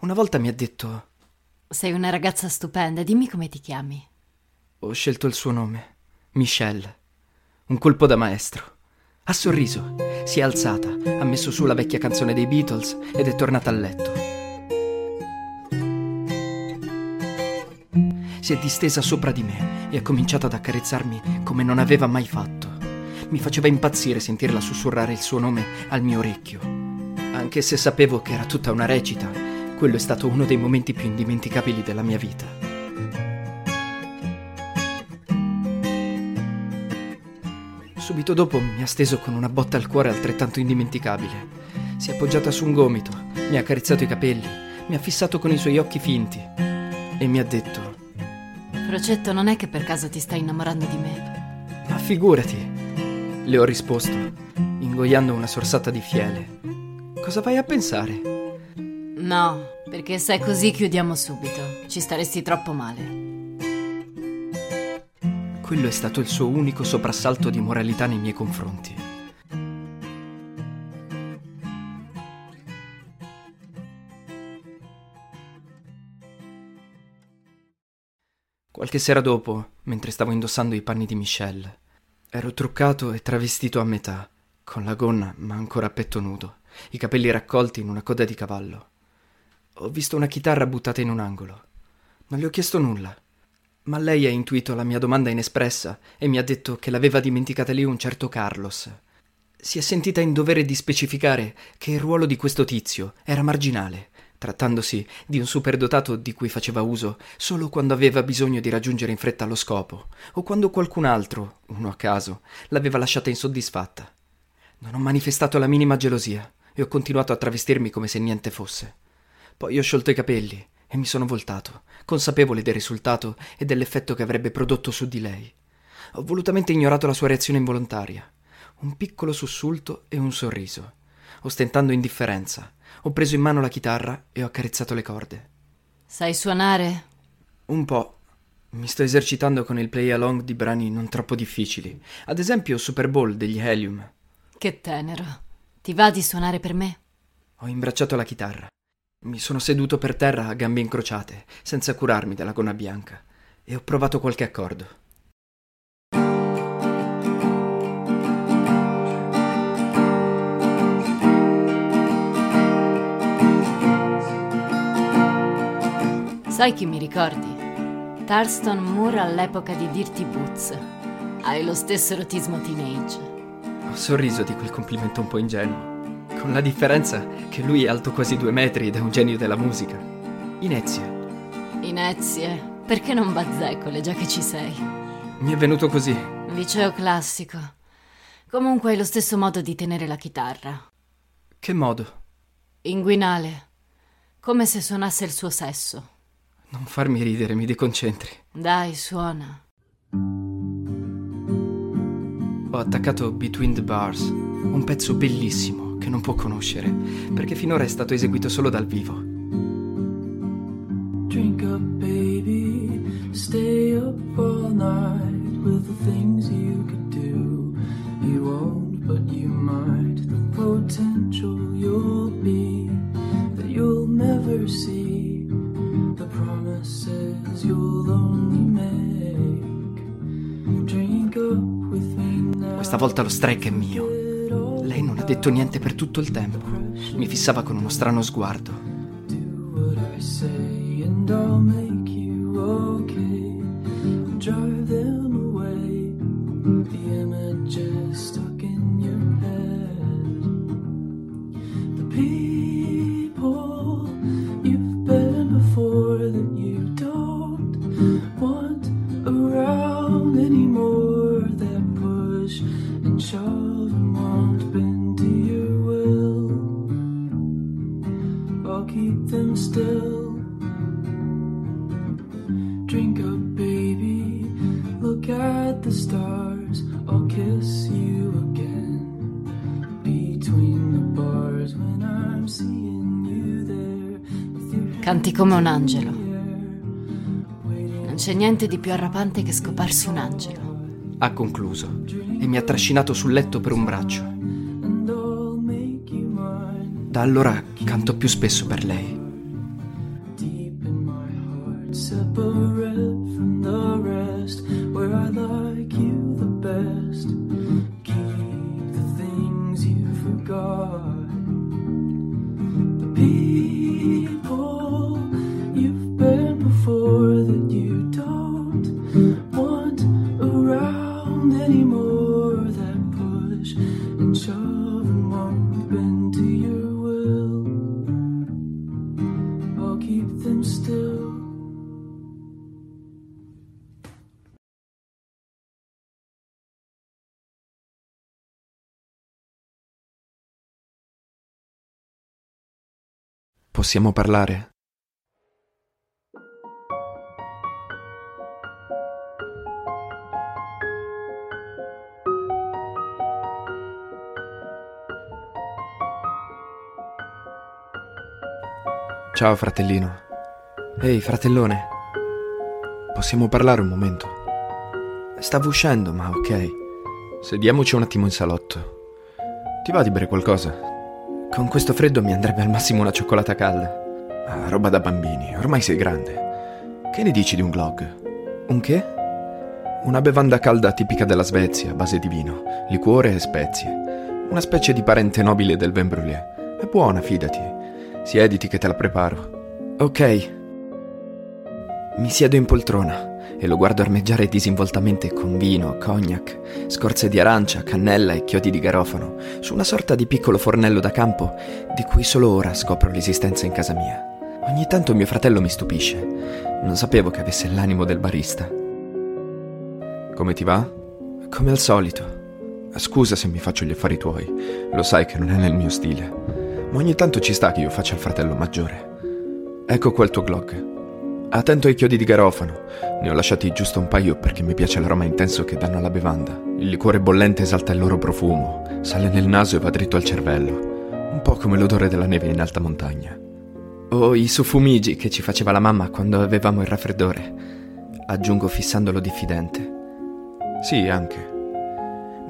Una volta mi ha detto: Sei una ragazza stupenda, dimmi come ti chiami. Ho scelto il suo nome, Michelle. Un colpo da maestro. Ha sorriso, si è alzata, ha messo su la vecchia canzone dei Beatles ed è tornata a letto. Si è distesa sopra di me e ha cominciato ad accarezzarmi come non aveva mai fatto. Mi faceva impazzire sentirla sussurrare il suo nome al mio orecchio. Anche se sapevo che era tutta una recita, quello è stato uno dei momenti più indimenticabili della mia vita. Subito dopo mi ha steso con una botta al cuore altrettanto indimenticabile. Si è appoggiata su un gomito, mi ha accarezzato i capelli, mi ha fissato con i suoi occhi finti e mi ha detto: Procetto, non è che per caso ti stai innamorando di me? Ma figurati, le ho risposto, ingoiando una sorsata di fiele. Cosa vai a pensare? No, perché se è così chiudiamo subito. Ci staresti troppo male. Quello è stato il suo unico soprassalto di moralità nei miei confronti. Qualche sera dopo, mentre stavo indossando i panni di Michelle, ero truccato e travestito a metà, con la gonna ma ancora a petto nudo, i capelli raccolti in una coda di cavallo. Ho visto una chitarra buttata in un angolo. Non le ho chiesto nulla. Ma lei ha intuito la mia domanda inespressa e mi ha detto che l'aveva dimenticata lì un certo Carlos. Si è sentita in dovere di specificare che il ruolo di questo tizio era marginale, trattandosi di un superdotato di cui faceva uso solo quando aveva bisogno di raggiungere in fretta lo scopo, o quando qualcun altro, uno a caso, l'aveva lasciata insoddisfatta. Non ho manifestato la minima gelosia, e ho continuato a travestirmi come se niente fosse. Poi ho sciolto i capelli e mi sono voltato, consapevole del risultato e dell'effetto che avrebbe prodotto su di lei. Ho volutamente ignorato la sua reazione involontaria. Un piccolo sussulto e un sorriso. Ostentando indifferenza, ho preso in mano la chitarra e ho accarezzato le corde. Sai suonare? Un po'. Mi sto esercitando con il play along di brani non troppo difficili. Ad esempio Super Bowl degli Helium. Che tenero. Ti va di suonare per me? Ho imbracciato la chitarra. Mi sono seduto per terra a gambe incrociate, senza curarmi della gonna bianca, e ho provato qualche accordo. Sai chi mi ricordi? Tarston Moore all'epoca di Dirty Boots. Hai lo stesso erotismo teenage. Ho sorriso di quel complimento un po' ingenuo, con la differenza che lui è alto quasi due metri ed è un genio della musica. Inezie. Inezie, perché non bazzecole già che ci sei? Mi è venuto così. Liceo classico. Comunque hai lo stesso modo di tenere la chitarra. Che modo? Inguinale. Come se suonasse il suo sesso. Non farmi ridere, mi deconcentri. Dai, suona. Ho attaccato Between the Bars, un pezzo bellissimo che non può conoscere, perché finora è stato eseguito solo dal vivo. Drink up, baby. Stay up all night with the things you could do. You won't, but you might. The potential you'll be that you'll never see. Promises you'll only make. Drink up with me now. Questa volta lo strike è mio. Lei non ha detto niente per tutto il tempo. Mi fissava con uno strano sguardo. Do what I say and I'll make Canti come un angelo. Non c'è niente di più arrapante che scoparsi un angelo. Ha concluso e mi ha trascinato sul letto per un braccio. Da allora canto più spesso per lei. Possiamo parlare? Ciao fratellino. Ehi fratellone. Possiamo parlare un momento? Stavo uscendo, ma ok. Sediamoci un attimo in salotto. Ti va di bere qualcosa? Con questo freddo mi andrebbe al massimo una cioccolata calda. Ah, roba da bambini, ormai sei grande. Che ne dici di un glog? Un che? Una bevanda calda tipica della Svezia, a base di vino, liquore e spezie. Una specie di parente nobile del vin brûlé. È buona, fidati. Siediti che te la preparo. Ok. Mi siedo in poltrona e lo guardo armeggiare disinvoltamente con vino, cognac, scorze di arancia, cannella e chiodi di garofano su una sorta di piccolo fornello da campo di cui solo ora scopro l'esistenza in casa mia. Ogni tanto mio fratello mi stupisce. Non sapevo che avesse l'animo del barista. Come ti va? Come al solito. Scusa se mi faccio gli affari tuoi. Lo sai che non è nel mio stile. Ma ogni tanto ci sta che io faccia il fratello maggiore. Ecco qua il tuo glog. Attento ai chiodi di garofano. Ne ho lasciati giusto un paio perché mi piace l'aroma intenso che danno alla bevanda. Il liquore bollente esalta il loro profumo, sale nel naso e va dritto al cervello. Un po' come l'odore della neve in alta montagna. O i sufumigi che ci faceva la mamma quando avevamo il raffreddore. Aggiungo fissandolo diffidente. Sì, anche.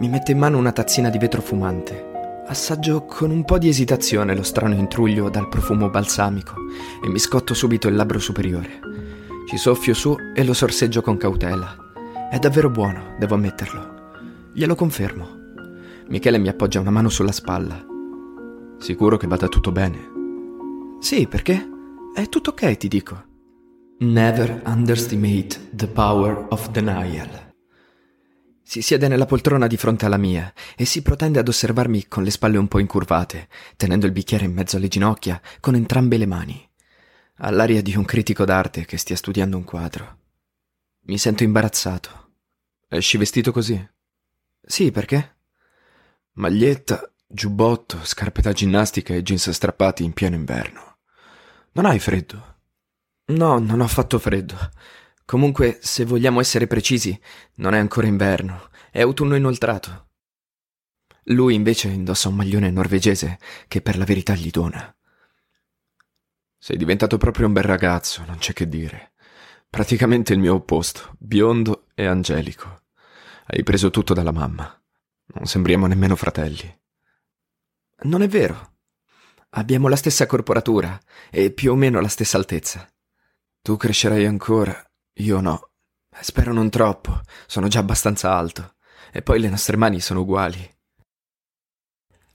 Mi mette in mano una tazzina di vetro fumante. Assaggio con un po' di esitazione lo strano intruglio dal profumo balsamico e mi scotto subito il labbro superiore. Ci soffio su e lo sorseggio con cautela. È davvero buono, devo ammetterlo. Glielo confermo. Michele mi appoggia una mano sulla spalla. Sicuro che vada tutto bene? Sì, perché? È tutto ok, ti dico. Never underestimate the power of denial. Si siede nella poltrona di fronte alla mia e si protende ad osservarmi con le spalle un po' incurvate, tenendo il bicchiere in mezzo alle ginocchia con entrambe le mani. Ha l'aria di un critico d'arte che stia studiando un quadro. Mi sento imbarazzato. Esci vestito così? Sì, perché? Maglietta, giubbotto, scarpe da ginnastica e jeans strappati in pieno inverno. Non hai freddo? No, non ho fatto freddo. Comunque, se vogliamo essere precisi, non è ancora inverno, è autunno inoltrato. Lui invece indossa un maglione norvegese che per la verità gli dona. Sei diventato proprio un bel ragazzo, non c'è che dire. Praticamente il mio opposto, biondo e angelico. Hai preso tutto dalla mamma. Non sembriamo nemmeno fratelli. Non è vero. Abbiamo la stessa corporatura e più o meno la stessa altezza. Tu crescerai ancora io no. Spero non troppo, sono già abbastanza alto. E poi le nostre mani sono uguali.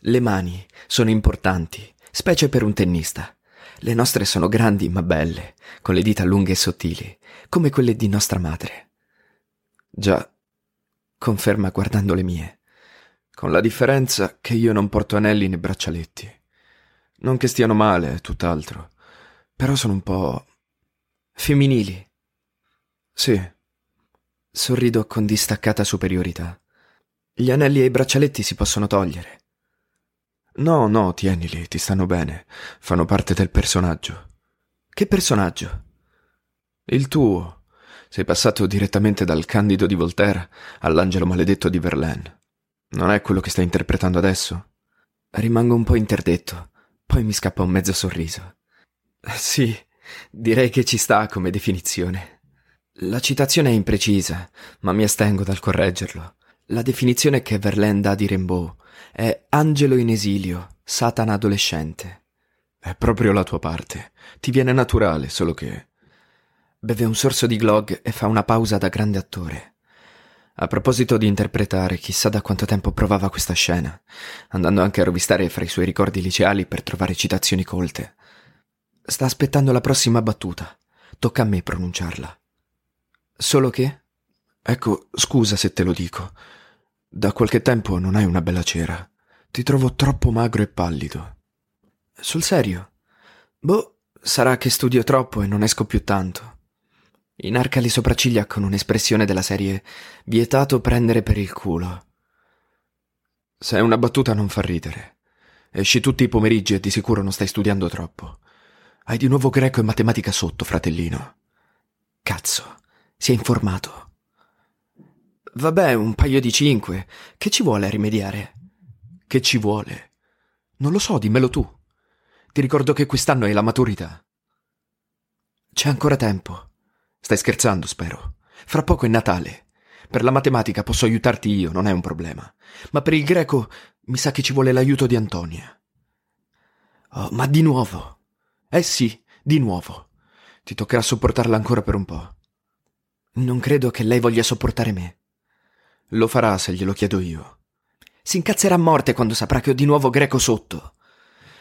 Le mani sono importanti, specie per un tennista. Le nostre sono grandi ma belle, con le dita lunghe e sottili, come quelle di nostra madre. Già, conferma guardando le mie. Con la differenza che io non porto anelli né braccialetti. Non che stiano male, tutt'altro. Però sono un po'... femminili. Sì. Sorrido con distaccata superiorità. Gli anelli e i braccialetti si possono togliere. No, no, tienili, ti stanno bene. Fanno parte del personaggio. Che personaggio? Il tuo. Sei passato direttamente dal Candido di Voltaire all'angelo maledetto di Verlaine. Non è quello che stai interpretando adesso? Rimango un po' interdetto, poi mi scappa un mezzo sorriso. Sì, direi che ci sta come definizione. La citazione è imprecisa, ma mi astengo dal correggerlo. La definizione che Verlaine dà di Rimbaud è angelo in esilio, satana adolescente. È proprio la tua parte. Ti viene naturale, solo che... Beve un sorso di glog e fa una pausa da grande attore. A proposito di interpretare, chissà da quanto tempo provava questa scena, andando anche a rovistare fra i suoi ricordi liceali per trovare citazioni colte. Sta aspettando la prossima battuta. Tocca a me pronunciarla. Solo che? Ecco, scusa se te lo dico. Da qualche tempo non hai una bella cera. Ti trovo troppo magro e pallido. Sul serio? Boh, sarà che studio troppo e non esco più tanto. Inarca le sopracciglia con un'espressione della serie vietato prendere per il culo. Se è una battuta non fa ridere. Esci tutti i pomeriggi e di sicuro non stai studiando troppo. Hai di nuovo greco e matematica sotto, fratellino. Cazzo. Si è informato. Vabbè, un paio di cinque. Che ci vuole a rimediare? Che ci vuole? Non lo so, dimmelo tu. Ti ricordo che quest'anno è la maturità. C'è ancora tempo. Stai scherzando, spero. Fra poco è Natale. Per la matematica posso aiutarti io, non è un problema. Ma per il greco mi sa che ci vuole l'aiuto di Antonia. Oh, ma di nuovo? Eh sì, di nuovo. Ti toccherà sopportarla ancora per un po'. Non credo che lei voglia sopportare me. Lo farà se glielo chiedo io. Si incazzerà a morte quando saprà che ho di nuovo greco sotto.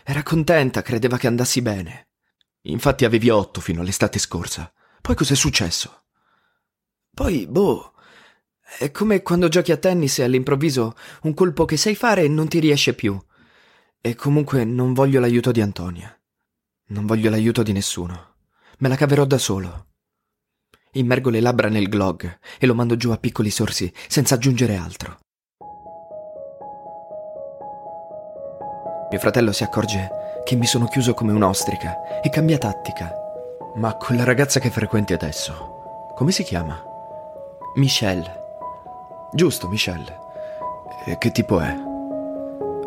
Era contenta, credeva che andassi bene. Infatti avevi otto fino all'estate scorsa. Poi cos'è successo? Poi, boh, è come quando giochi a tennis e all'improvviso un colpo che sai fare non ti riesce più. E comunque non voglio l'aiuto di Antonia. Non voglio l'aiuto di nessuno. Me la caverò da solo. Immergo le labbra nel glog e lo mando giù a piccoli sorsi, senza aggiungere altro. Mio fratello si accorge che mi sono chiuso come un'ostrica e cambia tattica. Ma quella ragazza che frequenti adesso, come si chiama? Michelle, Giusto, Michelle. E che tipo è?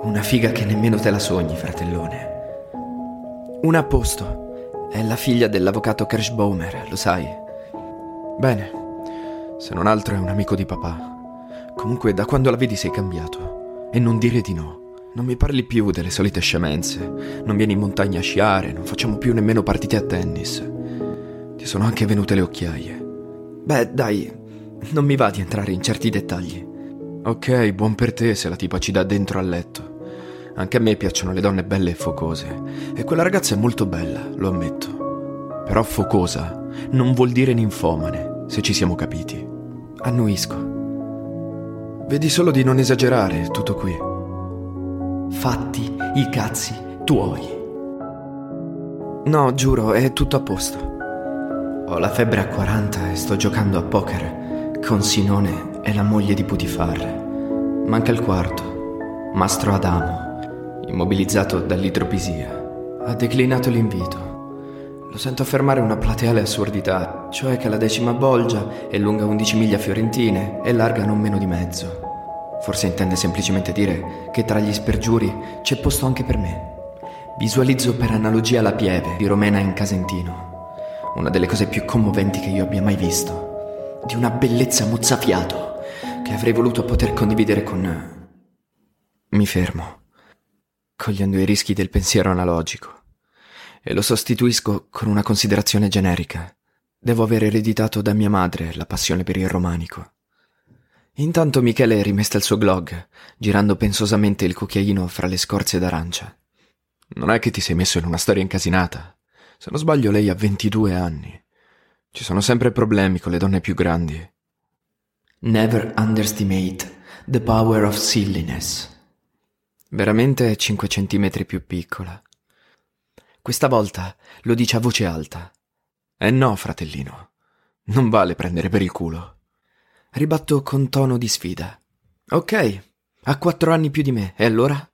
una figa che nemmeno te la sogni, fratellone. Una a posto. È la figlia dell'avvocato Kirschbaumer, lo sai. Bene, se non altro è un amico di papà. Comunque, da quando la vedi sei cambiato. E non dire di no. Non mi parli più delle solite scemenze. Non vieni in montagna a sciare, non facciamo più nemmeno partite a tennis. Ti sono anche venute le occhiaie. Beh, dai, non mi va di entrare in certi dettagli. Ok, buon per te se la tipa ci dà dentro al letto. Anche a me piacciono le donne belle e focose. E quella ragazza è molto bella, lo ammetto. Però focosa non vuol dire ninfomane, se ci siamo capiti. Annuisco. Vedi solo di non esagerare, tutto qui. Fatti i cazzi tuoi. No, giuro, è tutto a posto. Ho la febbre a 40 e sto giocando a poker con Sinone e la moglie di Putifar. Manca il quarto. Mastro Adamo, immobilizzato dall'idropisia, ha declinato l'invito. Lo sento affermare una plateale assurdità, cioè che la decima bolgia è lunga 11 miglia fiorentine e larga non meno di mezzo. Forse intende semplicemente dire che tra gli spergiuri c'è posto anche per me. Visualizzo per analogia la pieve di Romena in Casentino, una delle cose più commoventi che io abbia mai visto, di una bellezza mozzafiato che avrei voluto poter condividere con... Mi fermo, cogliendo i rischi del pensiero analogico, e lo sostituisco con una considerazione generica. Devo aver ereditato da mia madre la passione per il romanico. Intanto Michele rimesta il suo glog, girando pensosamente il cucchiaino fra le scorze d'arancia. Non è che ti sei messo in una storia incasinata. Se non sbaglio, lei ha 22 anni. Ci sono sempre problemi con le donne più grandi. Never underestimate the power of silliness. Veramente è 5 centimetri più piccola. Questa volta lo dice a voce alta. Eh no, fratellino. Non vale prendere per il culo. Ribatto con tono di sfida. Ok, ha quattro anni più di me, e allora?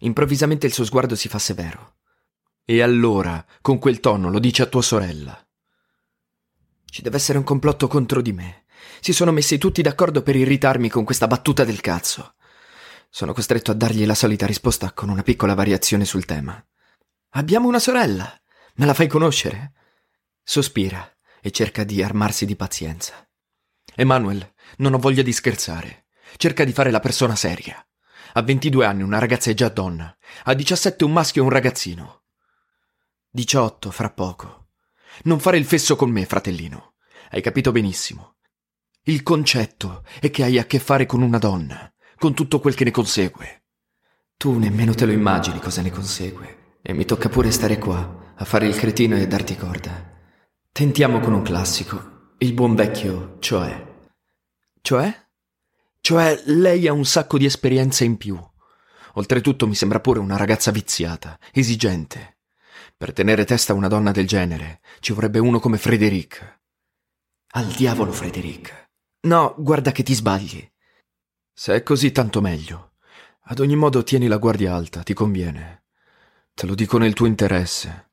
Improvvisamente il suo sguardo si fa severo. E allora, con quel tono, lo dice a tua sorella. Ci deve essere un complotto contro di me. Si sono messi tutti d'accordo per irritarmi con questa battuta del cazzo. Sono costretto a dargli la solita risposta con una piccola variazione sul tema. Abbiamo una sorella. Me la fai conoscere? Sospira e cerca di armarsi di pazienza. Emanuel, non ho voglia di scherzare. Cerca di fare la persona seria. A 22 anni una ragazza è già donna. A 17 un maschio e un ragazzino. 18 fra poco. Non fare il fesso con me, fratellino. Hai capito benissimo. Il concetto è che hai a che fare con una donna, con tutto quel che ne consegue. Tu nemmeno te lo immagini cosa ne consegue. E mi tocca pure stare qua, a fare il cretino e darti corda. Tentiamo con un classico, il buon vecchio, cioè. Cioè? Cioè, lei ha un sacco di esperienza in più. Oltretutto mi sembra pure una ragazza viziata, esigente. Per tenere testa a una donna del genere ci vorrebbe uno come Frederic. Al diavolo, Frederic. No, guarda che ti sbagli. Se è così, tanto meglio. Ad ogni modo, tieni la guardia alta, ti conviene. Te lo dico nel tuo interesse.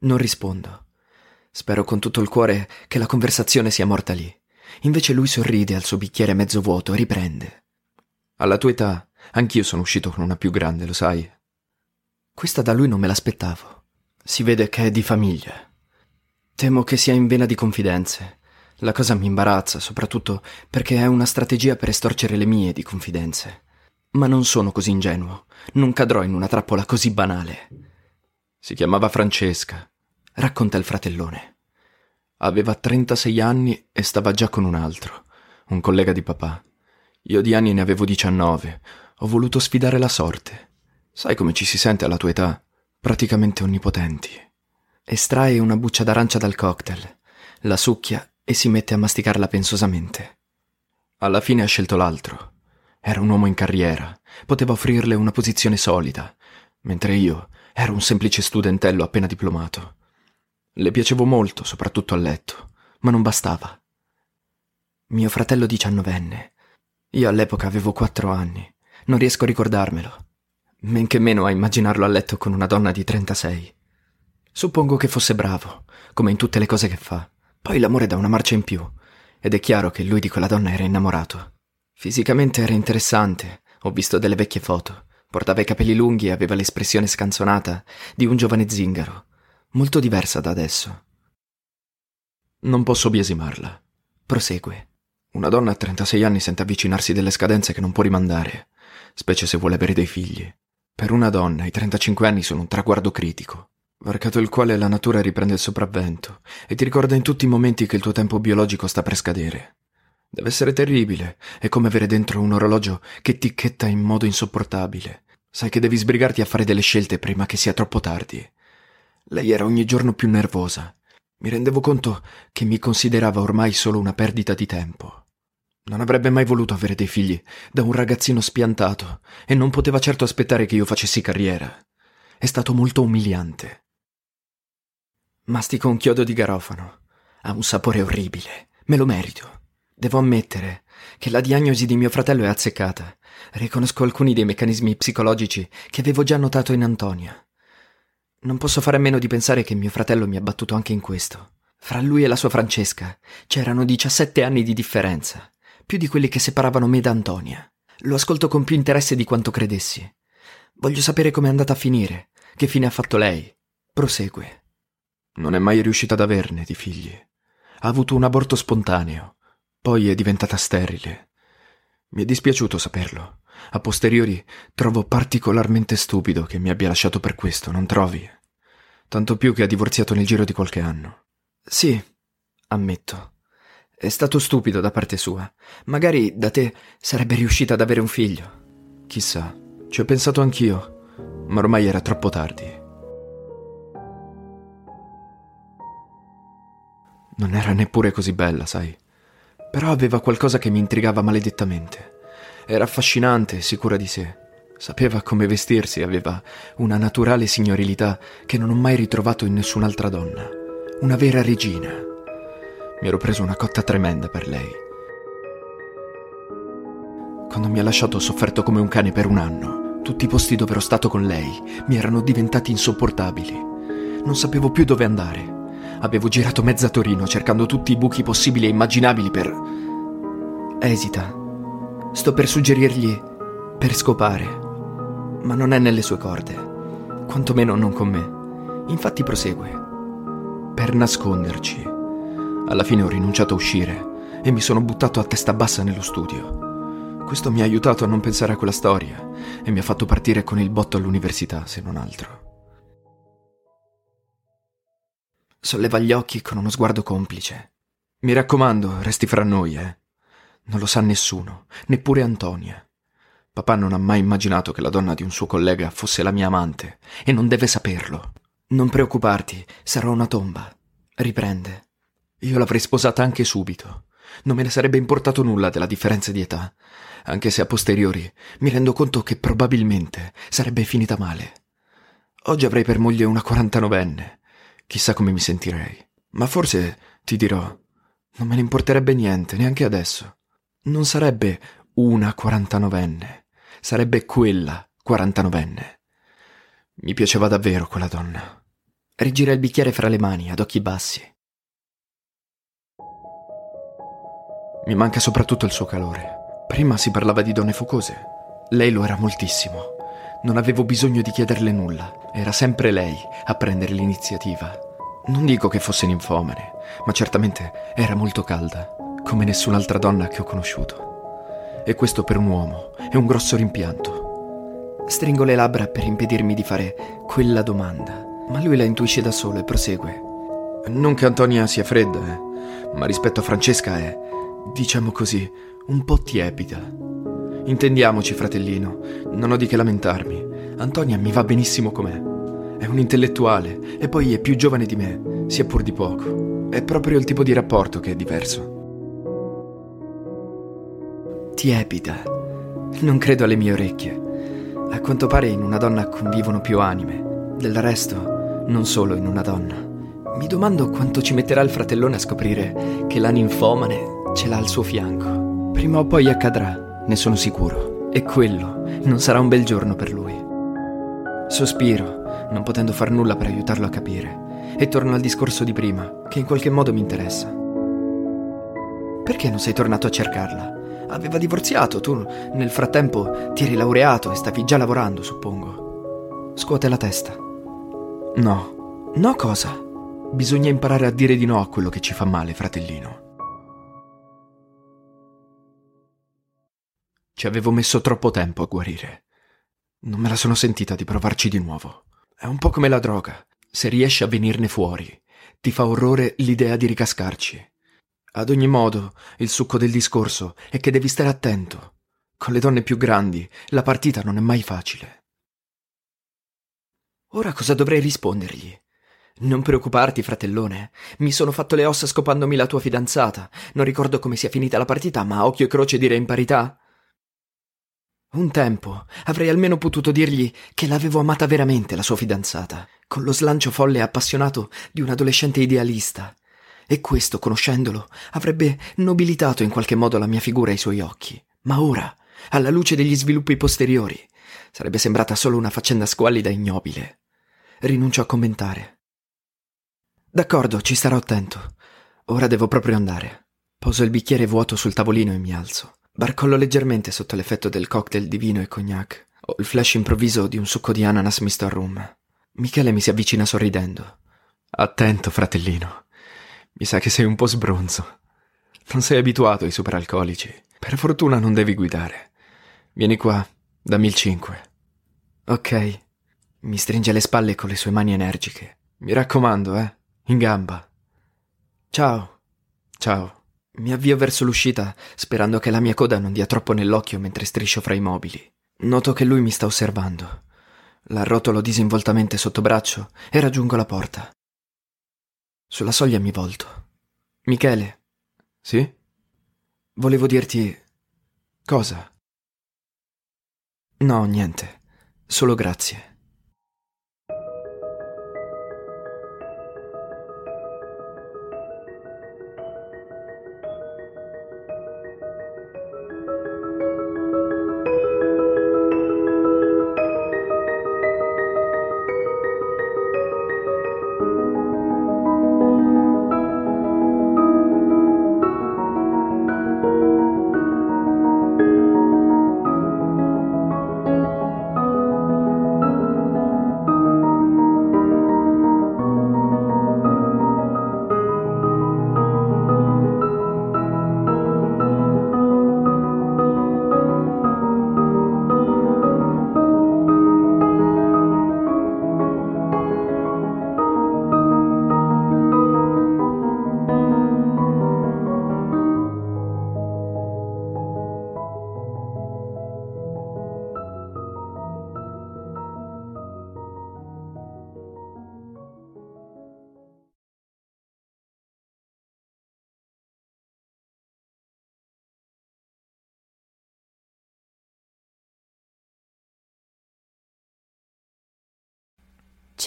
Non rispondo. Spero con tutto il cuore che la conversazione sia morta lì. Invece lui sorride al suo bicchiere mezzo vuoto e riprende. Alla tua età, anch'io sono uscito con una più grande, lo sai. Questa da lui non me l'aspettavo. Si vede che è di famiglia. Temo che sia in vena di confidenze. La cosa mi imbarazza, soprattutto perché è una strategia per estorcere le mie di confidenze. Ma non sono così ingenuo. Non cadrò in una trappola così banale. Si chiamava Francesca. Racconta il fratellone. Aveva 36 anni e stava già con un altro, un collega di papà. Io di anni ne avevo 19. Ho voluto sfidare la sorte. Sai come ci si sente alla tua età? Praticamente onnipotenti. Estrae una buccia d'arancia dal cocktail, la succhia e si mette a masticarla pensosamente. Alla fine ha scelto l'altro. Era un uomo in carriera, poteva offrirle una posizione solida, mentre io ero un semplice studentello appena diplomato. Le piacevo molto, soprattutto a letto, ma non bastava. Mio fratello diciannovenne. Io all'epoca avevo quattro anni. Non riesco a ricordarmelo. men che meno a immaginarlo a letto con una donna di 36. Suppongo che fosse bravo, come in tutte le cose che fa. Poi l'amore dà una marcia in più, ed è chiaro che lui di quella donna era innamorato. Fisicamente era interessante, ho visto delle vecchie foto. Portava i capelli lunghi e aveva l'espressione scanzonata di un giovane zingaro, molto diversa da adesso. Non posso biasimarla. Prosegue. Una donna a 36 anni sente avvicinarsi delle scadenze che non può rimandare, specie se vuole avere dei figli. Per una donna i 35 anni sono un traguardo critico, varcato il quale la natura riprende il sopravvento e ti ricorda in tutti i momenti che il tuo tempo biologico sta per scadere. Deve essere terribile, è come avere dentro un orologio che ticchetta in modo insopportabile. Sai che devi sbrigarti a fare delle scelte prima che sia troppo tardi. Lei era ogni giorno più nervosa. Mi rendevo conto che mi considerava ormai solo una perdita di tempo. Non avrebbe mai voluto avere dei figli da un ragazzino spiantato e non poteva certo aspettare che io facessi carriera. È stato molto umiliante. Mastico un chiodo di garofano. Ha un sapore orribile. Me lo merito. Devo ammettere che la diagnosi di mio fratello è azzeccata. Riconosco alcuni dei meccanismi psicologici che avevo già notato in Antonia. Non posso fare a meno di pensare che mio fratello mi ha battuto anche in questo. Fra lui e la sua Francesca c'erano 17 anni di differenza, più di quelli che separavano me da Antonia. Lo ascolto con più interesse di quanto credessi. Voglio sapere com'è andata a finire, che fine ha fatto lei. Prosegue. Non è mai riuscita ad averne di figli. Ha avuto un aborto spontaneo poi è diventata sterile. Mi è dispiaciuto saperlo. A posteriori trovo particolarmente stupido che mi abbia lasciato per questo, non trovi? Tanto più che ha divorziato nel giro di qualche anno. Sì, ammetto. È stato stupido da parte sua. Magari da te sarebbe riuscita ad avere un figlio. Chissà, ci ho pensato anch'io, ma ormai era troppo tardi. Non era neppure così bella, sai. Però aveva qualcosa che mi intrigava maledettamente. Era affascinante, sicura di sé. Sapeva come vestirsi, aveva una naturale signorilità che non ho mai ritrovato in nessun'altra donna. Una vera regina. Mi ero preso una cotta tremenda per lei. Quando mi ha lasciato ho sofferto come un cane per un anno. Tutti i posti dove ero stato con lei mi erano diventati insopportabili. Non sapevo più dove andare. Avevo girato mezza Torino cercando tutti i buchi possibili e immaginabili per... Esita. Sto per suggerirgli per scopare. Ma non è nelle sue corde. Quantomeno non con me. Infatti prosegue. Per nasconderci. Alla fine ho rinunciato a uscire e mi sono buttato a testa bassa nello studio. Questo mi ha aiutato a non pensare a quella storia e mi ha fatto partire con il botto all'università, se non altro. Solleva gli occhi con uno sguardo complice. Mi raccomando, resti fra noi, eh. Non lo sa nessuno, neppure Antonia. Papà non ha mai immaginato che la donna di un suo collega fosse la mia amante e non deve saperlo. Non preoccuparti, sarò una tomba. Riprende. Io l'avrei sposata anche subito. Non me ne sarebbe importato nulla della differenza di età, anche se a posteriori mi rendo conto che probabilmente sarebbe finita male. Oggi avrei per moglie una quarantanovenne Chissà come mi sentirei. Ma forse, ti dirò, non me ne importerebbe niente, neanche adesso. Non sarebbe una quarantanovenne, sarebbe quella quarantanovenne. Mi piaceva davvero quella donna. Rigira il bicchiere fra le mani, ad occhi bassi. Mi manca soprattutto il suo calore. Prima si parlava di donne focose. Lei lo era moltissimo. Non avevo bisogno di chiederle nulla, era sempre lei a prendere l'iniziativa. Non dico che fosse ninfomane, ma certamente era molto calda, come nessun'altra donna che ho conosciuto. E questo per un uomo è un grosso rimpianto. Stringo le labbra per impedirmi di fare quella domanda, ma lui la intuisce da solo e prosegue. Non che Antonia sia fredda, eh, ma rispetto a Francesca è, diciamo così, un po' tiepida. Intendiamoci, fratellino, non ho di che lamentarmi. Antonia mi va benissimo com'è. È un intellettuale e poi è più giovane di me, sia pur di poco. È proprio il tipo di rapporto che è diverso. Tiepida. Non credo alle mie orecchie. A quanto pare in una donna convivono più anime. Del resto, non solo in una donna. Mi domando quanto ci metterà il fratellone a scoprire che la ninfomane ce l'ha al suo fianco. Prima o poi accadrà ne sono sicuro. E quello non sarà un bel giorno per lui. Sospiro, non potendo far nulla per aiutarlo a capire, e torno al discorso di prima, che in qualche modo mi interessa. Perché non sei tornato a cercarla? Aveva divorziato, tu nel frattempo ti eri laureato e stavi già lavorando, suppongo. Scuote la testa. No. No cosa? Bisogna imparare a dire di no a quello che ci fa male, fratellino. Ci avevo messo troppo tempo a guarire. Non me la sono sentita di provarci di nuovo. È un po' come la droga. Se riesci a venirne fuori, ti fa orrore l'idea di ricascarci. Ad ogni modo, il succo del discorso è che devi stare attento. Con le donne più grandi, la partita non è mai facile. Ora cosa dovrei rispondergli? Non preoccuparti, fratellone. Mi sono fatto le ossa scopandomi la tua fidanzata. Non ricordo come sia finita la partita, ma occhio e croce direi in parità. Un tempo avrei almeno potuto dirgli che l'avevo amata veramente la sua fidanzata, con lo slancio folle e appassionato di un adolescente idealista. E questo, conoscendolo, avrebbe nobilitato in qualche modo la mia figura ai suoi occhi. Ma ora, alla luce degli sviluppi posteriori, sarebbe sembrata solo una faccenda squallida e ignobile. Rinuncio a commentare. D'accordo, ci starò attento. Ora devo proprio andare. Poso il bicchiere vuoto sul tavolino e mi alzo. Barcollo leggermente sotto l'effetto del cocktail di vino e cognac. Ho il flash improvviso di un succo di ananas misto a rum. Michele mi si avvicina sorridendo. Attento, fratellino. Mi sa che sei un po' sbronzo. Non sei abituato ai superalcolici. Per fortuna non devi guidare. Vieni qua, dammi il 5. Ok. Mi stringe le spalle con le sue mani energiche. Mi raccomando, eh. In gamba. Ciao. Ciao. Mi avvio verso l'uscita, sperando che la mia coda non dia troppo nell'occhio mentre striscio fra i mobili. Noto che lui mi sta osservando. La rotolo disinvoltamente sotto braccio e raggiungo la porta. Sulla soglia mi volto. Michele. Sì? Volevo dirti. cosa? No, niente. Solo grazie.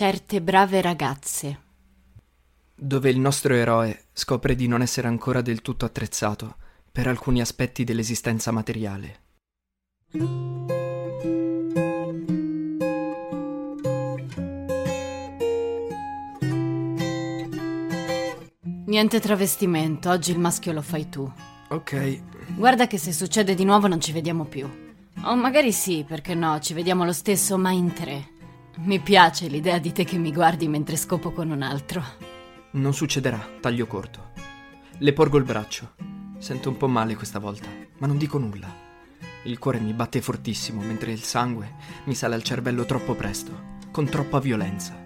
Certe brave ragazze. Dove il nostro eroe scopre di non essere ancora del tutto attrezzato per alcuni aspetti dell'esistenza materiale. Niente travestimento, oggi il maschio lo fai tu. Ok, Guarda che se succede di nuovo non ci vediamo più. O magari sì, perché no, ci vediamo lo stesso, ma in tre. Mi piace l'idea di te che mi guardi mentre scopo con un altro. non succederà, taglio corto. Le porgo il braccio. Sento un po' male questa volta, ma non dico nulla. Il cuore mi batte fortissimo mentre il sangue mi sale al cervello troppo presto, con troppa violenza.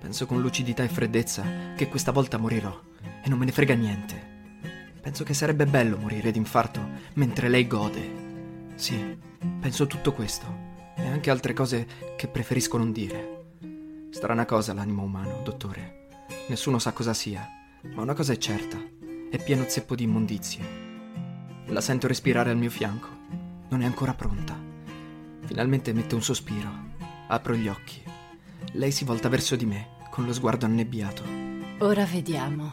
Penso con lucidità e freddezza che questa volta morirò e non me ne frega niente. Penso che sarebbe bello morire d'infarto mentre lei gode. Sì, penso tutto questo e anche altre cose che preferisco non dire. Strana cosa l'animo umano, dottore. Nessuno sa cosa sia, ma una cosa è certa: è pieno zeppo di immondizie. La sento respirare al mio fianco. Non è ancora pronta. Finalmente mette un sospiro. Apro gli occhi. Lei si volta verso di me, con lo sguardo annebbiato, Ora vediamo.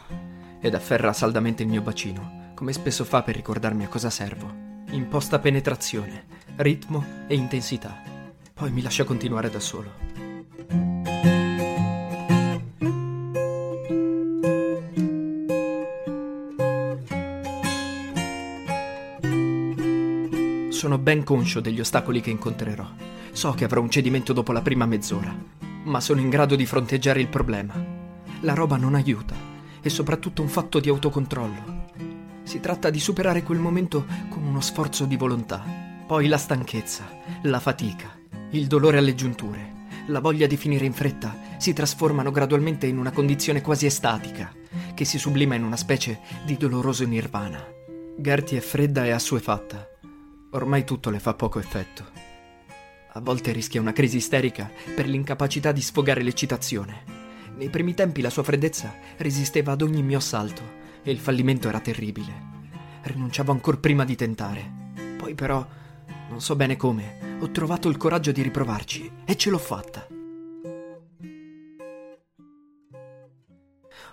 ed afferra saldamente il mio bacino, come spesso fa per ricordarmi a cosa servo. Imposta penetrazione, ritmo e intensità. Poi mi lascia continuare da solo. Sono ben conscio degli ostacoli che incontrerò. So che avrò un cedimento dopo la prima mezz'ora, ma sono in grado di fronteggiare il problema. La roba non aiuta, è soprattutto un fatto di autocontrollo. Si tratta di superare quel momento con uno sforzo di volontà, poi la stanchezza, la fatica il dolore alle giunture, la voglia di finire in fretta si trasformano gradualmente in una condizione quasi estatica, che si sublima in una specie di doloroso nirvana. Gertie è fredda e assuefatta. Ormai tutto le fa poco effetto. A volte rischia una crisi isterica per l'incapacità di sfogare l'eccitazione. Nei primi tempi la sua freddezza resisteva ad ogni mio assalto e il fallimento era terribile. Rinunciavo ancor prima di tentare. Poi però, non so bene come, ho trovato il coraggio di riprovarci e ce l'ho fatta.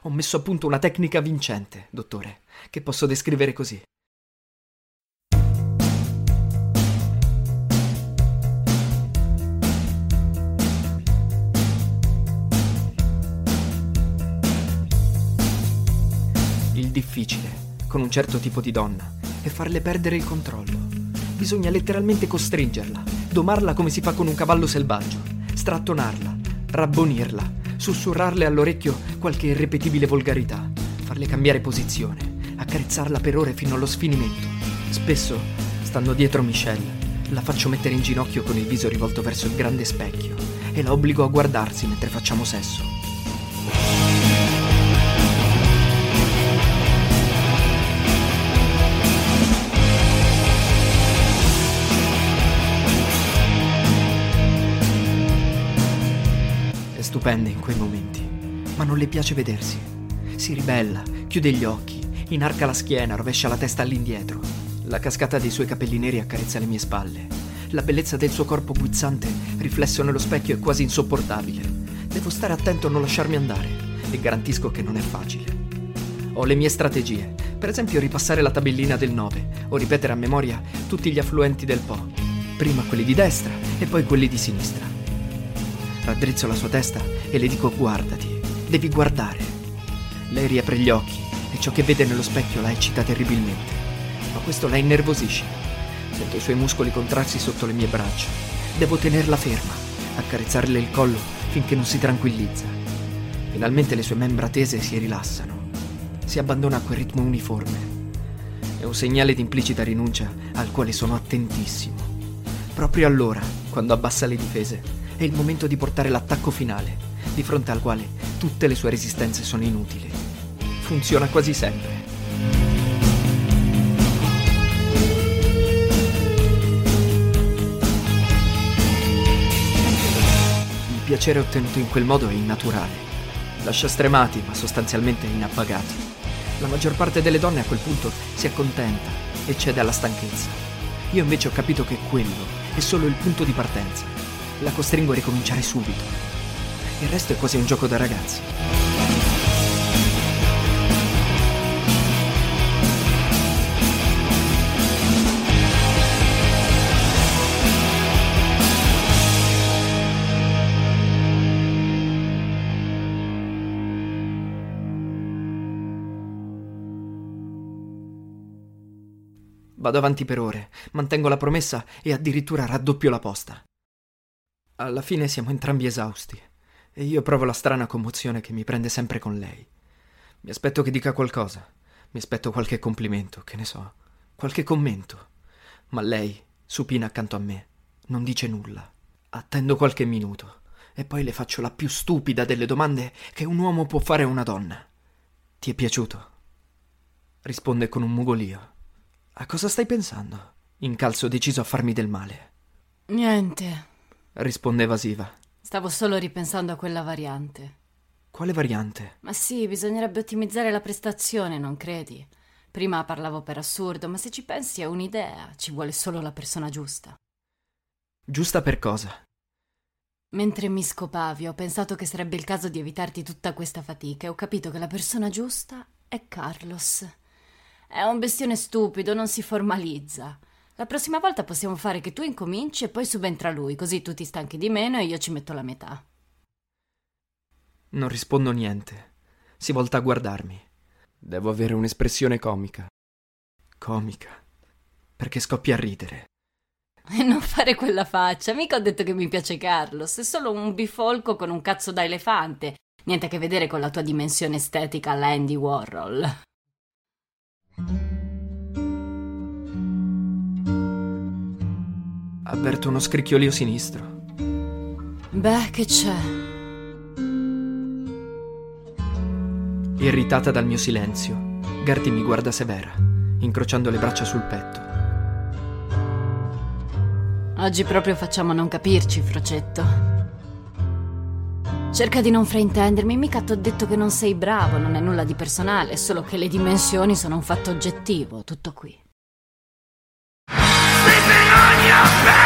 Ho messo a punto una tecnica vincente, dottore, che posso descrivere così. Il difficile, con un certo tipo di donna, è farle perdere il controllo. Bisogna letteralmente costringerla, domarla come si fa con un cavallo selvaggio, strattonarla, rabbonirla, sussurrarle all'orecchio qualche irrepetibile volgarità, farle cambiare posizione, accarezzarla per ore fino allo sfinimento. Spesso, stando dietro Michelle, la faccio mettere in ginocchio con il viso rivolto verso il grande specchio e la obbligo a guardarsi mentre facciamo sesso. È stupenda in quei momenti, ma non le piace vedersi. Si ribella, chiude gli occhi, inarca la schiena, rovescia la testa all'indietro. La cascata dei suoi capelli neri accarezza le mie spalle. La bellezza del suo corpo guizzante, riflesso nello specchio, è quasi insopportabile. Devo stare attento a non lasciarmi andare e garantisco che non è facile. Ho le mie strategie, per esempio ripassare la tabellina del 9 o ripetere a memoria tutti gli affluenti del Po, prima quelli di destra e poi quelli di sinistra. Raddrizzo la sua testa e le dico guardati, devi guardare. Lei riapre gli occhi e ciò che vede nello specchio la eccita terribilmente, ma questo la innervosisce. Sento i suoi muscoli contrarsi sotto le mie braccia. Devo tenerla ferma, accarezzarle il collo finché non si tranquillizza. Finalmente le sue membra tese si rilassano. Si abbandona a quel ritmo uniforme. È un segnale di implicita rinuncia al quale sono attentissimo. Proprio allora, quando abbassa le difese, è il momento di portare l'attacco finale, di fronte al quale tutte le sue resistenze sono inutili. Funziona quasi sempre. Il piacere ottenuto in quel modo è innaturale. Lascia stremati, ma sostanzialmente inappagati. La maggior parte delle donne a quel punto si accontenta e cede alla stanchezza. Io invece ho capito che quello è solo il punto di partenza. La costringo a ricominciare subito. Il resto è quasi un gioco da ragazzi. Vado avanti per ore, mantengo la promessa e addirittura raddoppio la posta. Alla fine siamo entrambi esausti e io provo la strana commozione che mi prende sempre con lei. Mi aspetto che dica qualcosa, mi aspetto qualche complimento, che ne so, qualche commento. Ma lei, supina accanto a me, non dice nulla. Attendo qualche minuto e poi le faccio la più stupida delle domande che un uomo può fare a una donna. Ti è piaciuto? Risponde con un mugolio. A cosa stai pensando? Incalzo deciso a farmi del male. Niente. Risponde evasiva. Stavo solo ripensando a quella variante. Quale variante? Ma sì, bisognerebbe ottimizzare la prestazione, non credi? Prima parlavo per assurdo, ma se ci pensi è un'idea, ci vuole solo la persona giusta. Giusta per cosa? Mentre mi scopavi, ho pensato che sarebbe il caso di evitarti tutta questa fatica e ho capito che la persona giusta è Carlos. È un bestione stupido, non si formalizza. La prossima volta possiamo fare che tu incominci e poi subentra lui, così tu ti stanchi di meno e io ci metto la metà. Non rispondo niente. Si volta a guardarmi. Devo avere un'espressione comica. Comica. Perché scoppia a ridere. E non fare quella faccia, mica ho detto che mi piace Carlos, è solo un bifolco con un cazzo da elefante. Niente a che vedere con la tua dimensione estetica alla Andy Warhol. Avverto uno scricchiolio sinistro. Beh, che c'è? Irritata dal mio silenzio, Gertie mi guarda severa, incrociando le braccia sul petto. Oggi proprio facciamo non capirci, Frocetto. Cerca di non fraintendermi, mica t'ho detto che non sei bravo, non è nulla di personale, solo che le dimensioni sono un fatto oggettivo, tutto qui. Now, now.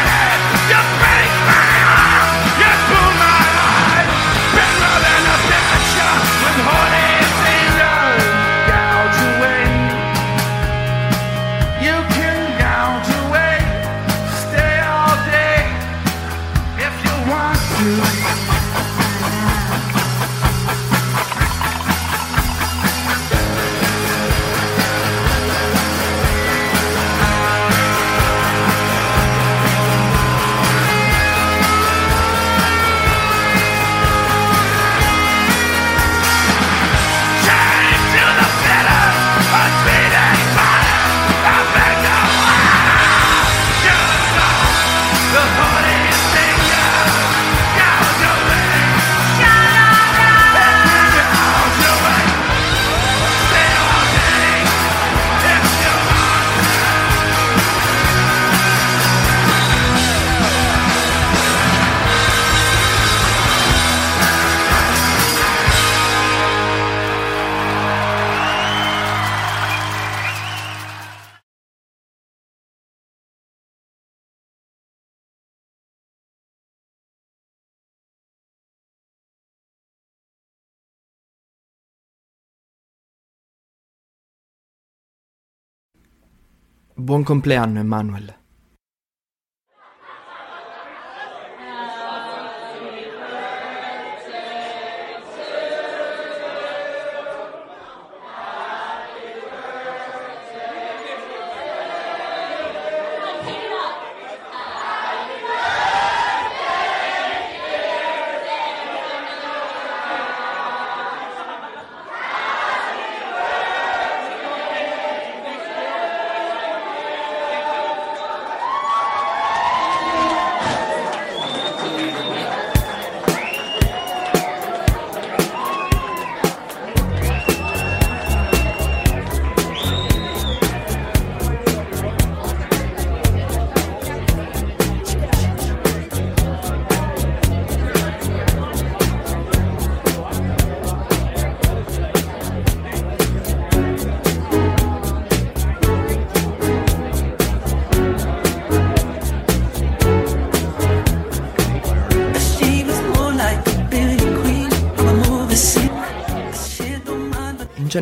Buon compleanno, Emanuel.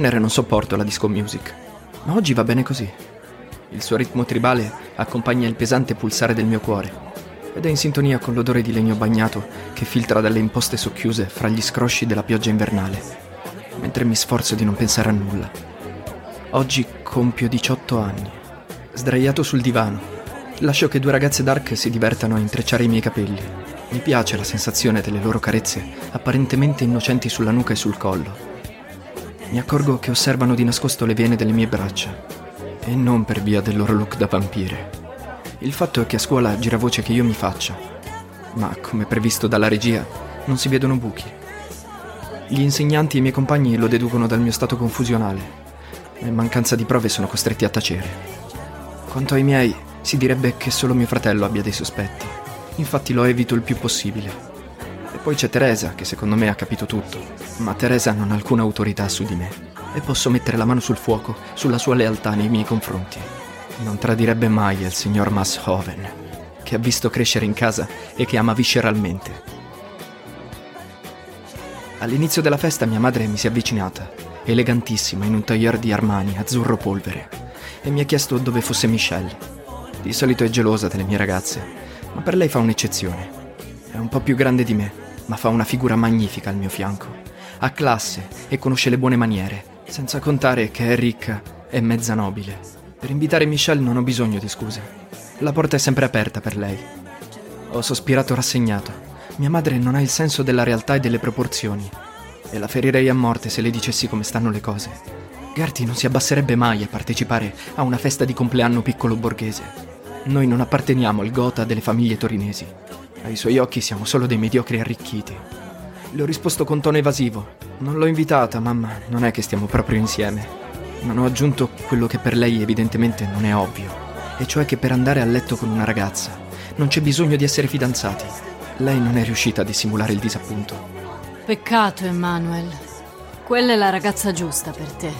Genere non sopporto la disco music, ma oggi va bene così. Il suo ritmo tribale accompagna il pesante pulsare del mio cuore ed è in sintonia con l'odore di legno bagnato che filtra dalle imposte socchiuse fra gli scrosci della pioggia invernale, mentre mi sforzo di non pensare a nulla. Oggi compio 18 anni, sdraiato sul divano. Lascio che due ragazze dark si divertano a intrecciare i miei capelli. Mi piace la sensazione delle loro carezze apparentemente innocenti sulla nuca e sul collo. Mi accorgo che osservano di nascosto le vene delle mie braccia. E non per via del loro look da vampire. Il fatto è che a scuola gira voce che io mi faccia. Ma, come previsto dalla regia, non si vedono buchi. Gli insegnanti e i miei compagni lo deducono dal mio stato confusionale. E mancanza di prove sono costretti a tacere. Quanto ai miei, si direbbe che solo mio fratello abbia dei sospetti. Infatti lo evito il più possibile. E poi c'è Teresa, che secondo me ha capito tutto. Ma Teresa non ha alcuna autorità su di me. E posso mettere la mano sul fuoco, sulla sua lealtà nei miei confronti. Non tradirebbe mai il signor Masshoven, che ha visto crescere in casa e che ama visceralmente. All'inizio della festa mia madre mi si è avvicinata, elegantissima in un tailleur di Armani azzurro polvere, e mi ha chiesto dove fosse Michelle. Di solito è gelosa delle mie ragazze, ma per lei fa un'eccezione. È un po' più grande di me, ma fa una figura magnifica al mio fianco. Ha classe e conosce le buone maniere, senza contare che è ricca e mezza nobile. Per invitare Michelle non ho bisogno di scuse. La porta è sempre aperta per lei. Ho sospirato rassegnato. Mia madre non ha il senso della realtà e delle proporzioni. E la ferirei a morte se le dicessi come stanno le cose. Gertie non si abbasserebbe mai a partecipare a una festa di compleanno piccolo borghese. Noi non apparteniamo al gota delle famiglie torinesi. Ai suoi occhi siamo solo dei mediocri arricchiti. Le ho risposto con tono evasivo. Non l'ho invitata, mamma, non è che stiamo proprio insieme. Non ho aggiunto quello che per lei evidentemente non è ovvio, e cioè che per andare a letto con una ragazza non c'è bisogno di essere fidanzati. Lei non è riuscita a dissimulare il disappunto. Peccato, Emanuel. Quella è la ragazza giusta per te.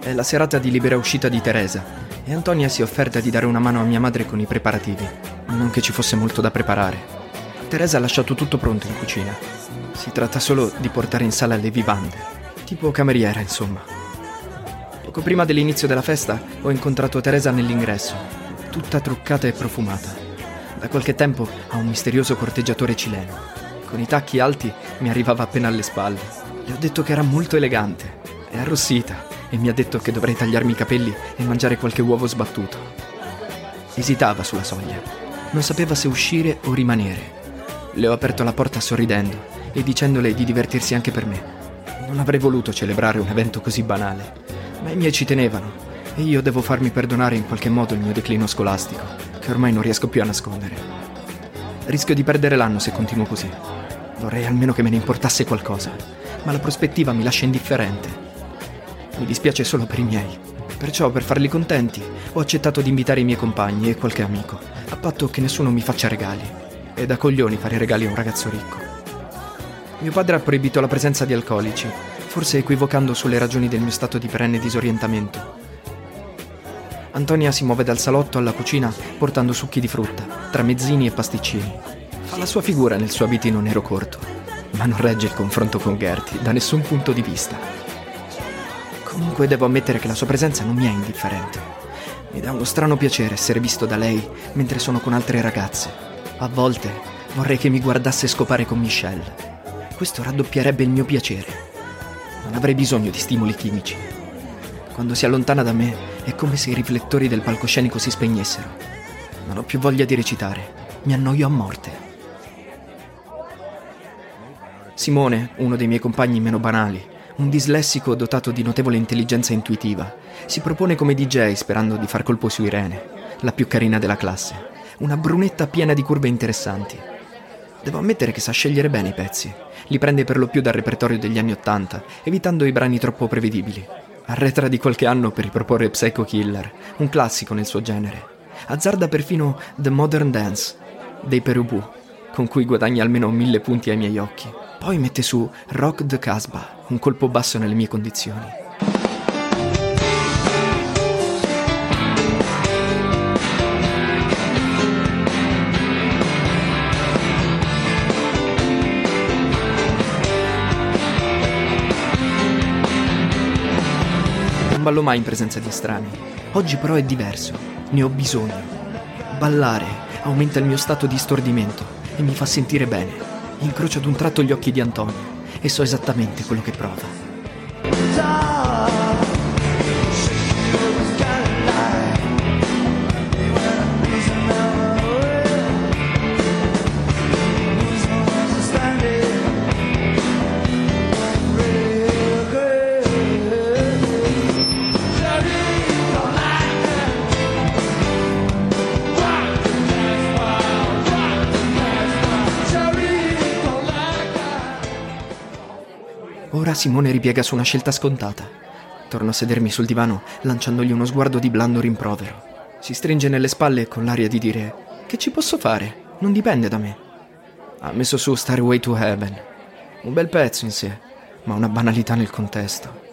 È la serata di libera uscita di Teresa e Antonia si è offerta di dare una mano a mia madre con i preparativi, non che ci fosse molto da preparare. Teresa ha lasciato tutto pronto in cucina. Si tratta solo di portare in sala le vivande. Tipo cameriera, insomma. Poco prima dell'inizio della festa ho incontrato Teresa nell'ingresso, tutta truccata e profumata. Da qualche tempo ha un misterioso corteggiatore cileno. Con i tacchi alti mi arrivava appena alle spalle. Le ho detto che era molto elegante. È arrossita e mi ha detto che dovrei tagliarmi i capelli e mangiare qualche uovo sbattuto. Esitava sulla soglia. Non sapeva se uscire o rimanere. Le ho aperto la porta sorridendo e dicendole di divertirsi anche per me. Non avrei voluto celebrare un evento così banale, ma i miei ci tenevano e io devo farmi perdonare in qualche modo il mio declino scolastico, che ormai non riesco più a nascondere. Rischio di perdere l'anno se continuo così. Vorrei almeno che me ne importasse qualcosa, ma la prospettiva mi lascia indifferente. Mi dispiace solo per i miei. Perciò, per farli contenti, ho accettato di invitare i miei compagni e qualche amico, a patto che nessuno mi faccia regali. È da coglioni fare regali a un ragazzo ricco. Mio padre ha proibito la presenza di alcolici, forse equivocando sulle ragioni del mio stato di perenne disorientamento. Antonia si muove dal salotto alla cucina portando succhi di frutta, tramezzini e pasticcini. Fa la sua figura nel suo abitino nero corto, ma non regge il confronto con Gertie da nessun punto di vista. Comunque devo ammettere che la sua presenza non mi è indifferente. Mi dà uno strano piacere essere visto da lei mentre sono con altre ragazze. A volte vorrei che mi guardasse scopare con Michelle. Questo raddoppierebbe il mio piacere. Non avrei bisogno di stimoli chimici. Quando si allontana da me è come se i riflettori del palcoscenico si spegnessero. Non ho più voglia di recitare. Mi annoio a morte. Simone, uno dei miei compagni meno banali, un dislessico dotato di notevole intelligenza intuitiva, si propone come DJ sperando di far colpo su Irene, la più carina della classe, una brunetta piena di curve interessanti. Devo ammettere che sa scegliere bene i pezzi. Li prende per lo più dal repertorio degli anni Ottanta, evitando i brani troppo prevedibili. Arretra di qualche anno per riproporre Psycho Killer, un classico nel suo genere. Azzarda perfino The Modern Dance dei Perubu, con cui guadagna almeno mille punti ai miei occhi. Poi mette su Rock the Casbah, un colpo basso nelle mie condizioni. Ballo mai in presenza di estranei. Oggi però è diverso. Ne ho bisogno. Ballare aumenta il mio stato di stordimento e mi fa sentire bene. Incrocio ad un tratto gli occhi di Antonio e so esattamente quello che prova. Simone ripiega su una scelta scontata. Torno a sedermi sul divano, lanciandogli uno sguardo di blando rimprovero. Si stringe nelle spalle con l'aria di dire: Che ci posso fare? Non dipende da me. Ha messo su Starway to Heaven. Un bel pezzo in sé, ma una banalità nel contesto.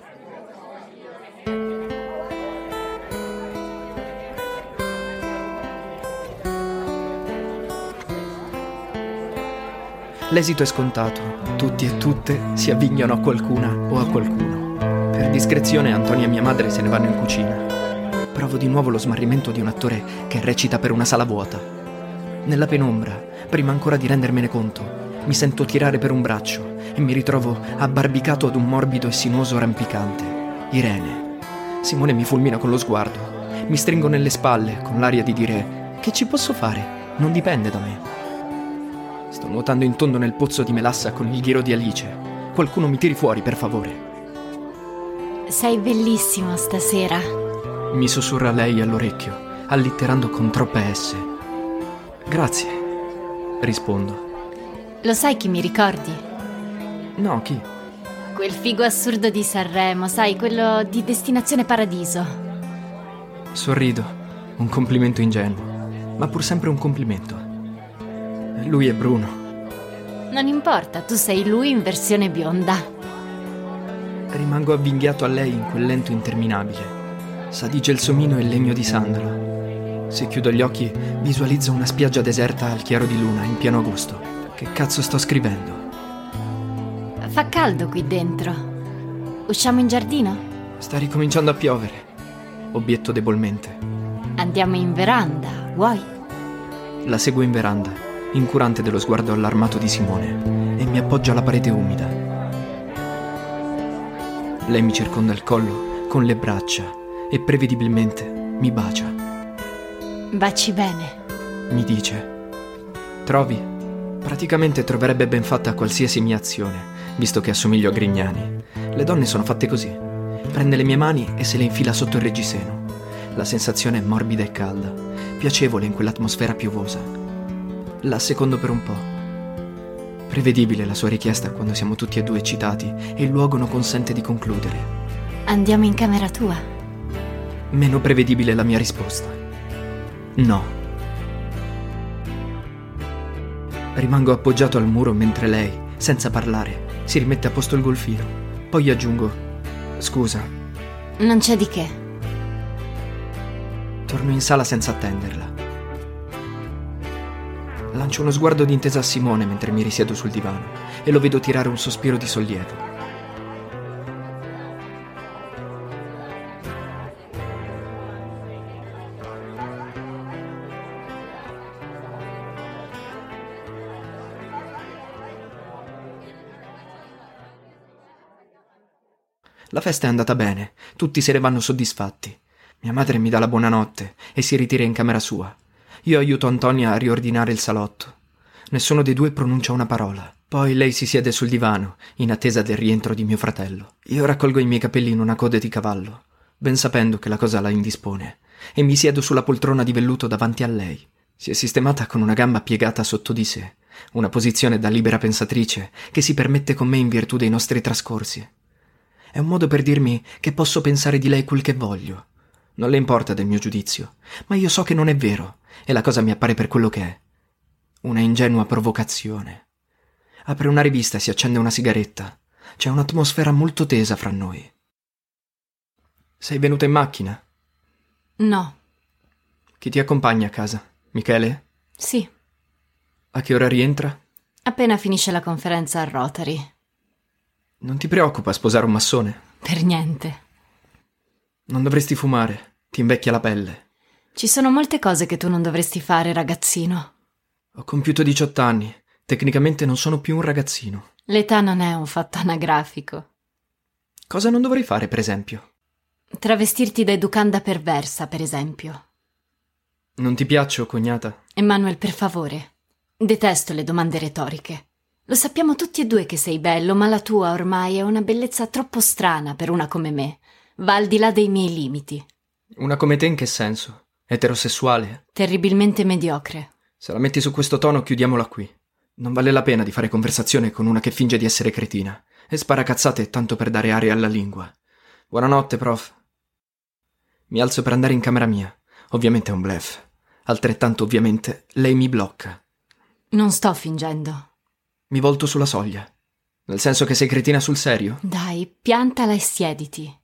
L'esito è scontato. Tutti e tutte si avvignano a qualcuna o a qualcuno. Per discrezione Antonia e mia madre se ne vanno in cucina. Provo di nuovo lo smarrimento di un attore che recita per una sala vuota. Nella penombra, prima ancora di rendermene conto, mi sento tirare per un braccio e mi ritrovo abbarbicato ad un morbido e sinuoso rampicante. Irene. Simone mi fulmina con lo sguardo Mi stringo nelle spalle con l'aria di dire che ci posso fare? Non dipende da me. Sto nuotando in tondo nel pozzo di melassa con il ghiro di Alice. Qualcuno mi tiri fuori, per favore. Sei bellissimo stasera. Mi sussurra lei all'orecchio, allitterando con troppe S. Grazie, rispondo. Lo sai chi mi ricordi? No, chi? Quel figo assurdo di Sanremo, sai, quello di Destinazione Paradiso. Sorrido, un complimento ingenuo, ma pur sempre un complimento. Lui è Bruno. Non importa, tu sei lui in versione bionda. Rimango avvinghiato a lei in quel lento interminabile. Sa di gelsomino e legno di sandalo. Se chiudo gli occhi, visualizzo una spiaggia deserta al chiaro di luna in pieno agosto. Che cazzo sto scrivendo? Fa caldo qui dentro. Usciamo in giardino? Sta ricominciando a piovere. Obietto debolmente. Andiamo in veranda, vuoi? La seguo in veranda, incurante dello sguardo allarmato di Simone, e mi appoggio alla parete umida. Lei mi circonda il collo con le braccia e prevedibilmente mi bacia. Baci bene. Mi dice: Trovi? Praticamente troverebbe ben fatta qualsiasi mia azione, visto che assomiglio a Grignani. Le donne sono fatte così. Prende le mie mani e se le infila sotto il reggiseno. La sensazione è morbida e calda, piacevole in quell'atmosfera piovosa. La secondo per un po'. Prevedibile la sua richiesta quando siamo tutti e due eccitati e il luogo non consente di concludere. Andiamo in camera tua. Meno prevedibile la mia risposta. No. Rimango appoggiato al muro mentre lei, senza parlare, si rimette a posto il golfino. Poi aggiungo: Scusa, Non c'è di che. torno in sala senza attenderla. Lancio uno sguardo d'intesa a Simone mentre mi risiedo sul divano e lo vedo tirare un sospiro di sollievo. La festa è andata bene, tutti se ne vanno soddisfatti. Mia madre mi dà la buonanotte e si ritira in camera sua. Io aiuto Antonia a riordinare il salotto. Nessuno dei due pronuncia una parola. Poi lei si siede sul divano, in attesa del rientro di mio fratello. Io raccolgo i miei capelli in una coda di cavallo, ben sapendo che la cosa la indispone, e mi siedo sulla poltrona di velluto davanti a lei. Si è sistemata con una gamba piegata sotto di sé, una posizione da libera pensatrice che si permette con me in virtù dei nostri trascorsi. È un modo per dirmi che posso pensare di lei quel che voglio. Non le importa del mio giudizio, ma io so che non è vero, e la cosa mi appare per quello che è. Una ingenua provocazione. Apre una rivista e si accende una sigaretta. C'è un'atmosfera molto tesa fra noi. Sei venuta in macchina? No. Chi ti accompagna a casa? Michele? Sì. A che ora rientra? Appena finisce la conferenza a Rotary. Non ti preoccupa sposare un massone? Per niente. Non dovresti fumare, ti invecchia la pelle. Ci sono molte cose che tu non dovresti fare, ragazzino. Ho compiuto 18 anni, tecnicamente non sono più un ragazzino. L'età non è un fatto anagrafico. Cosa non dovrei fare, per esempio? Travestirti da educanda perversa, per esempio. Non ti piaccio, cognata? Emanuel, per favore. Detesto le domande retoriche. Lo sappiamo tutti e due che sei bello, ma la tua ormai è una bellezza troppo strana per una come me. Va al di là dei miei limiti. Una come te in che senso? Eterosessuale? Terribilmente mediocre. Se la metti su questo tono, chiudiamola qui. Non vale la pena di fare conversazione con una che finge di essere cretina e spara cazzate tanto per dare aria alla lingua. Buonanotte, prof. Mi alzo per andare in camera mia. Ovviamente è un bluff. Altrettanto ovviamente lei mi blocca. Non sto fingendo. Mi volto sulla soglia. Nel senso che sei cretina sul serio? Dai, piantala e siediti.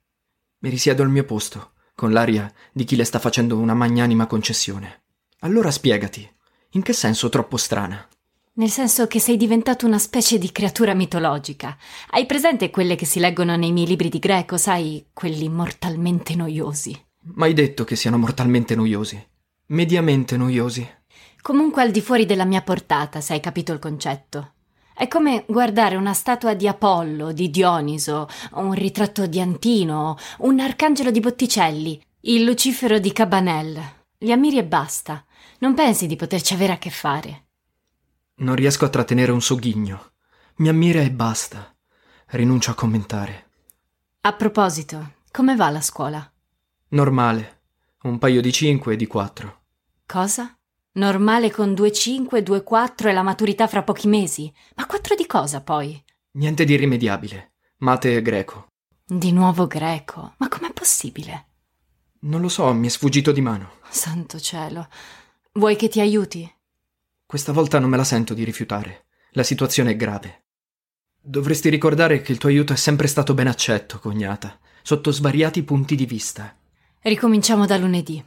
Mi risiedo al mio posto, con l'aria di chi le sta facendo una magnanima concessione. Allora spiegati, in che senso troppo strana? Nel senso che sei diventato una specie di creatura mitologica. Hai presente quelle che si leggono nei miei libri di greco, sai, quelli mortalmente noiosi? Mai detto che siano mortalmente noiosi. Mediamente noiosi. Comunque al di fuori della mia portata, se hai capito il concetto. È come guardare una statua di Apollo, di Dioniso, un ritratto di Antino, un arcangelo di Botticelli. Il Lucifero di Cabanel. Li ammiri e basta. Non pensi di poterci avere a che fare. Non riesco a trattenere un sogghigno. Mi ammira e basta. Rinuncio a commentare. A proposito, come va la scuola? Normale. Un paio di 5 e di 4. Cosa? Normale con 2,5, 2,4 e la maturità fra pochi mesi? Ma 4 di cosa poi? Niente di irrimediabile. Mate e greco. Di nuovo greco? Ma com'è possibile? Non lo so, mi è sfuggito di mano. Santo cielo. Vuoi che ti aiuti? Questa volta non me la sento di rifiutare. La situazione è grave. Dovresti ricordare che il tuo aiuto è sempre stato ben accetto, cognata, sotto svariati punti di vista. Ricominciamo da lunedì.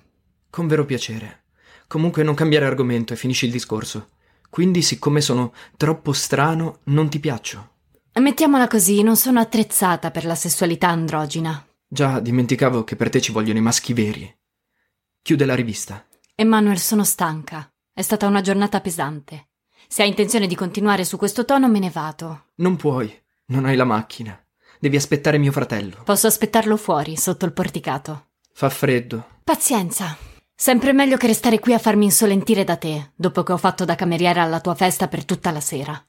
Con vero piacere. Comunque non cambiare argomento e finisci il discorso. Quindi, siccome sono troppo strano, non ti piaccio. Mettiamola così, non sono attrezzata per la sessualità androgina. Già, dimenticavo che per te ci vogliono i maschi veri. Chiude la rivista. Emanuel, sono stanca. È stata una giornata pesante. Se hai intenzione di continuare su questo tono, me ne vado. Non puoi. Non hai la macchina. Devi aspettare mio fratello. Posso aspettarlo fuori, sotto il porticato. Fa freddo. Pazienza. Sempre meglio che restare qui a farmi insolentire da te, dopo che ho fatto da cameriera alla tua festa per tutta la sera.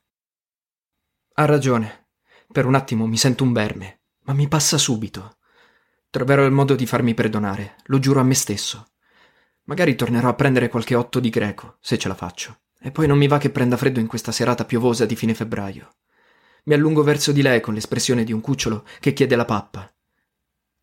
Ha ragione. Per un attimo mi sento un verme, ma mi passa subito. Troverò il modo di farmi perdonare, lo giuro a me stesso. Magari tornerò a prendere qualche otto di greco, se ce la faccio. E poi non mi va che prenda freddo in questa serata piovosa di fine febbraio. Mi allungo verso di lei con l'espressione di un cucciolo che chiede la pappa.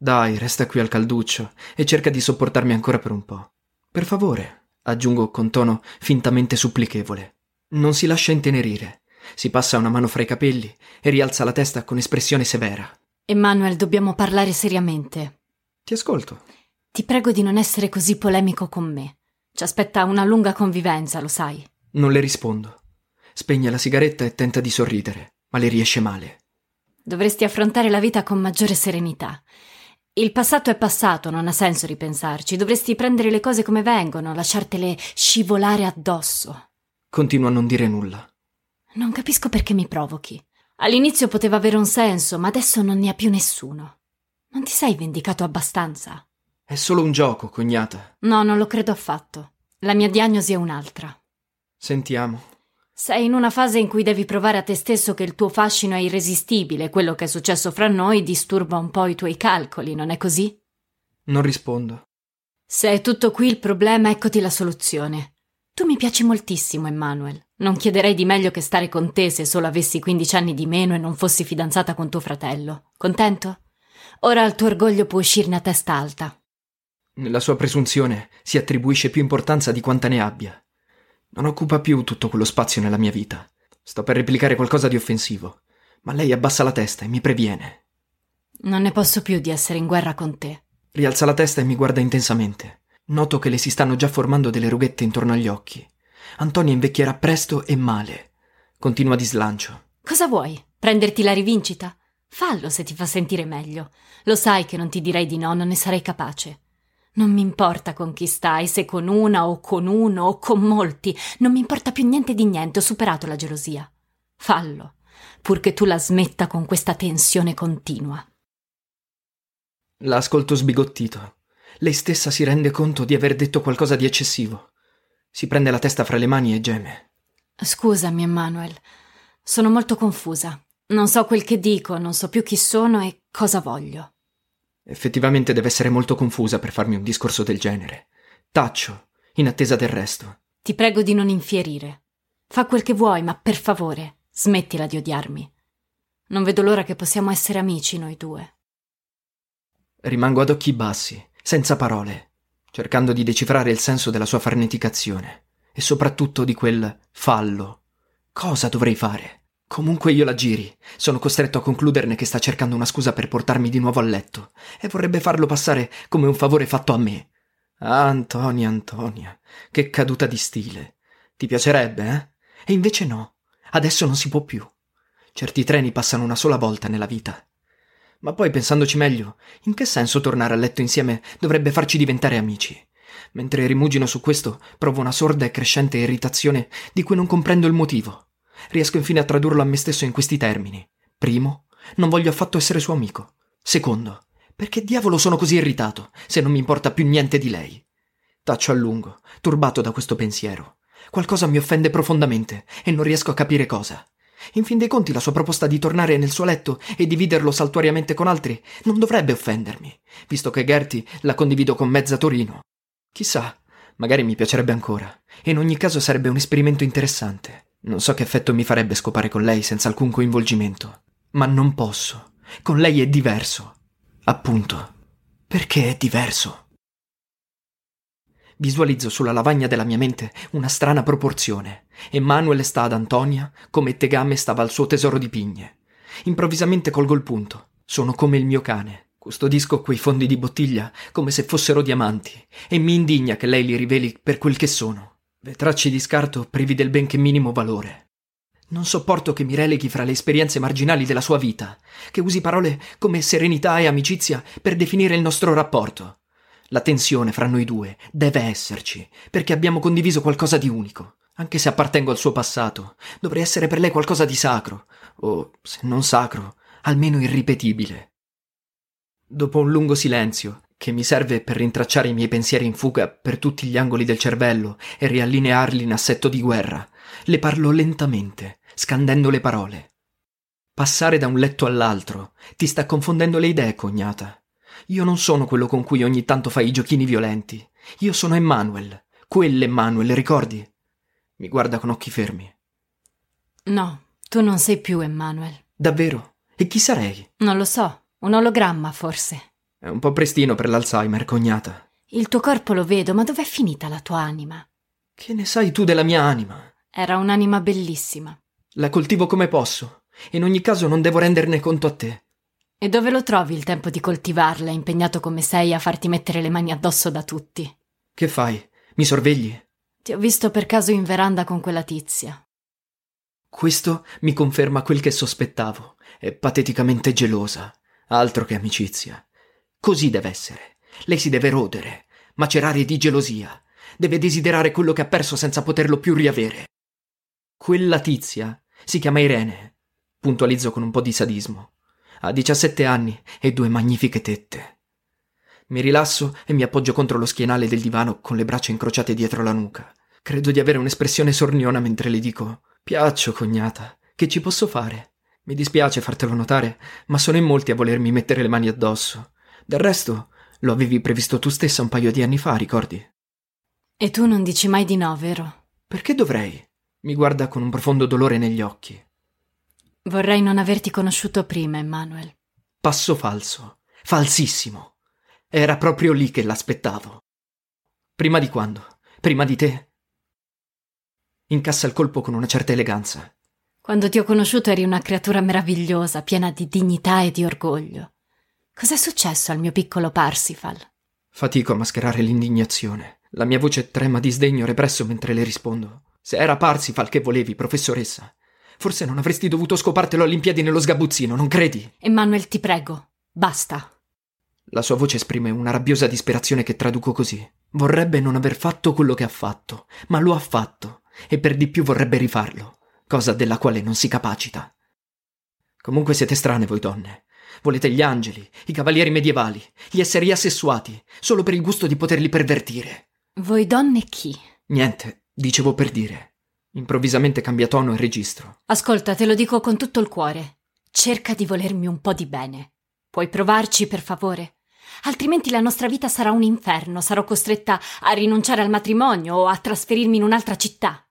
Dai, resta qui al calduccio e cerca di sopportarmi ancora per un po'. Per favore, aggiungo con tono fintamente supplichevole. Non si lascia intenerire. Si passa una mano fra i capelli e rialza la testa con espressione severa. Emanuel, dobbiamo parlare seriamente. Ti ascolto. Ti prego di non essere così polemico con me. Ci aspetta una lunga convivenza, lo sai. Non le rispondo. Spegne la sigaretta e tenta di sorridere, ma le riesce male. Dovresti affrontare la vita con maggiore serenità. Il passato è passato, non ha senso ripensarci. Dovresti prendere le cose come vengono, lasciartele scivolare addosso. Continuo a non dire nulla. Non capisco perché mi provochi. All'inizio poteva avere un senso, ma adesso non ne ha più nessuno. Non ti sei vendicato abbastanza? È solo un gioco, cognata. No, non lo credo affatto. La mia diagnosi è un'altra. Sentiamo. Sei in una fase in cui devi provare a te stesso che il tuo fascino è irresistibile. Quello che è successo fra noi disturba un po' i tuoi calcoli, non è così? Non rispondo. Se è tutto qui il problema, eccoti la soluzione. Tu mi piaci moltissimo, Emmanuel. Non chiederei di meglio che stare con te se solo avessi 15 anni di meno e non fossi fidanzata con tuo fratello. Contento? Ora il tuo orgoglio può uscirne a testa alta. Nella sua presunzione si attribuisce più importanza di quanta ne abbia. Non occupa più tutto quello spazio nella mia vita. Sto per replicare qualcosa di offensivo, ma lei abbassa la testa e mi previene. Non ne posso più di essere in guerra con te. Rialza la testa e mi guarda intensamente. Noto che le si stanno già formando delle rughette intorno agli occhi. Antonia invecchierà presto e male. Continua di slancio. Cosa vuoi? Prenderti la rivincita? Fallo se ti fa sentire meglio. Lo sai che non ti direi di no, non ne sarei capace. Non mi importa con chi stai, se con una o con uno o con molti, non mi importa più niente di niente, ho superato la gelosia. Fallo, purché tu la smetta con questa tensione continua. La ascolto sbigottito. Lei stessa si rende conto di aver detto qualcosa di eccessivo. Si prende la testa fra le mani e geme. Scusami, Emmanuel. Sono molto confusa. Non so quel che dico, non so più chi sono e cosa voglio. Effettivamente deve essere molto confusa per farmi un discorso del genere. Taccio, in attesa del resto. Ti prego di non infierire. Fa quel che vuoi, ma per favore, smettila di odiarmi. Non vedo l'ora che possiamo essere amici noi due. Rimango ad occhi bassi, senza parole, cercando di decifrare il senso della sua farneticazione e soprattutto di quel fallo. Cosa dovrei fare? Comunque io la giri, sono costretto a concluderne che sta cercando una scusa per portarmi di nuovo a letto e vorrebbe farlo passare come un favore fatto a me. Ah, Antonia, Antonia, che caduta di stile. Ti piacerebbe, eh? E invece no, adesso non si può più. Certi treni passano una sola volta nella vita. Ma poi, pensandoci meglio, in che senso tornare a letto insieme dovrebbe farci diventare amici? Mentre rimugino su questo, provo una sorda e crescente irritazione di cui non comprendo il motivo. Riesco infine a tradurlo a me stesso in questi termini. Primo, non voglio affatto essere suo amico. Secondo, Perché diavolo sono così irritato, se non mi importa più niente di lei? Taccio a lungo, turbato da questo pensiero. Qualcosa mi offende profondamente e non riesco a capire cosa. In fin dei conti la sua proposta di tornare nel suo letto e dividerlo saltuariamente con altri non dovrebbe offendermi, visto che Gertie la condivido con mezza Torino. Chissà, magari mi piacerebbe ancora, e in ogni caso sarebbe un esperimento interessante. Non so che effetto mi farebbe scopare con lei senza alcun coinvolgimento, ma non posso. Con lei è diverso. Appunto. Perché è diverso? Visualizzo sulla lavagna della mia mente una strana proporzione. Emanuele sta ad Antonia come Tegame stava al suo tesoro di pigne. Improvvisamente colgo il punto. Sono come il mio cane. Custodisco quei fondi di bottiglia come se fossero diamanti e mi indigna che lei li riveli per quel che sono. Vetracci di scarto privi del benché minimo valore. Non sopporto che mi releghi fra le esperienze marginali della sua vita, che usi parole come serenità e amicizia per definire il nostro rapporto. La tensione fra noi due deve esserci, perché abbiamo condiviso qualcosa di unico. Anche se appartengo al suo passato, dovrei essere per lei qualcosa di sacro, o, se non sacro, almeno irripetibile. Dopo un lungo silenzio, che mi serve per rintracciare i miei pensieri in fuga per tutti gli angoli del cervello e riallinearli in assetto di guerra, le parlo lentamente, scandendo le parole. Passare da un letto all'altro ti sta confondendo le idee, cognata. Io non sono quello con cui ogni tanto fai i giochini violenti. Io sono Emmanuel. Quell'Emmanuel, ricordi? Mi guarda con occhi fermi. No, tu non sei più Emmanuel. Davvero? E chi sarei? Non lo so, un ologramma forse. È un po' prestino per l'Alzheimer, cognata. Il tuo corpo lo vedo, ma dov'è finita la tua anima? Che ne sai tu della mia anima? Era un'anima bellissima. La coltivo come posso. In ogni caso non devo renderne conto a te. E dove lo trovi il tempo di coltivarla, impegnato come sei a farti mettere le mani addosso da tutti? Che fai? Mi sorvegli? Ti ho visto per caso in veranda con quella tizia. Questo mi conferma quel che sospettavo. È pateticamente gelosa. Altro che amicizia. Così deve essere. Lei si deve rodere, macerare di gelosia. Deve desiderare quello che ha perso senza poterlo più riavere. Quella tizia si chiama Irene. Puntualizzo con un po' di sadismo. Ha 17 anni e due magnifiche tette. Mi rilasso e mi appoggio contro lo schienale del divano con le braccia incrociate dietro la nuca. Credo di avere un'espressione sorniona mentre le dico: Piaccio, cognata, che ci posso fare? Mi dispiace fartelo notare, ma sono in molti a volermi mettere le mani addosso. Del resto, lo avevi previsto tu stessa un paio di anni fa, ricordi? E tu non dici mai di no, vero? Perché dovrei? Mi guarda con un profondo dolore negli occhi. Vorrei non averti conosciuto prima, Emmanuel. Passo falso. Falsissimo. Era proprio lì che l'aspettavo. Prima di quando? Prima di te? Incassa il colpo con una certa eleganza. Quando ti ho conosciuto eri una creatura meravigliosa, piena di dignità e di orgoglio. Cos'è successo al mio piccolo Parsifal? Fatico a mascherare l'indignazione. La mia voce trema di sdegno represso mentre le rispondo. Se era Parsifal che volevi, professoressa, Forse non avresti dovuto scopartelo all'Olimpiadi nello sgabuzzino, non credi? Emmanuel, ti prego, basta. La sua voce esprime una rabbiosa disperazione che traduco così. Vorrebbe non aver fatto quello che ha fatto, ma lo ha fatto, e per di più vorrebbe rifarlo, cosa della quale non si capacita. Comunque siete strane voi donne. Volete gli angeli, i cavalieri medievali, gli esseri assessuati, solo per il gusto di poterli pervertire. Voi donne chi? Niente, dicevo per dire. Improvvisamente cambia tono e registro. Ascolta, te lo dico con tutto il cuore. Cerca di volermi un po' di bene. Puoi provarci, per favore? Altrimenti la nostra vita sarà un inferno. Sarò costretta a rinunciare al matrimonio o a trasferirmi in un'altra città.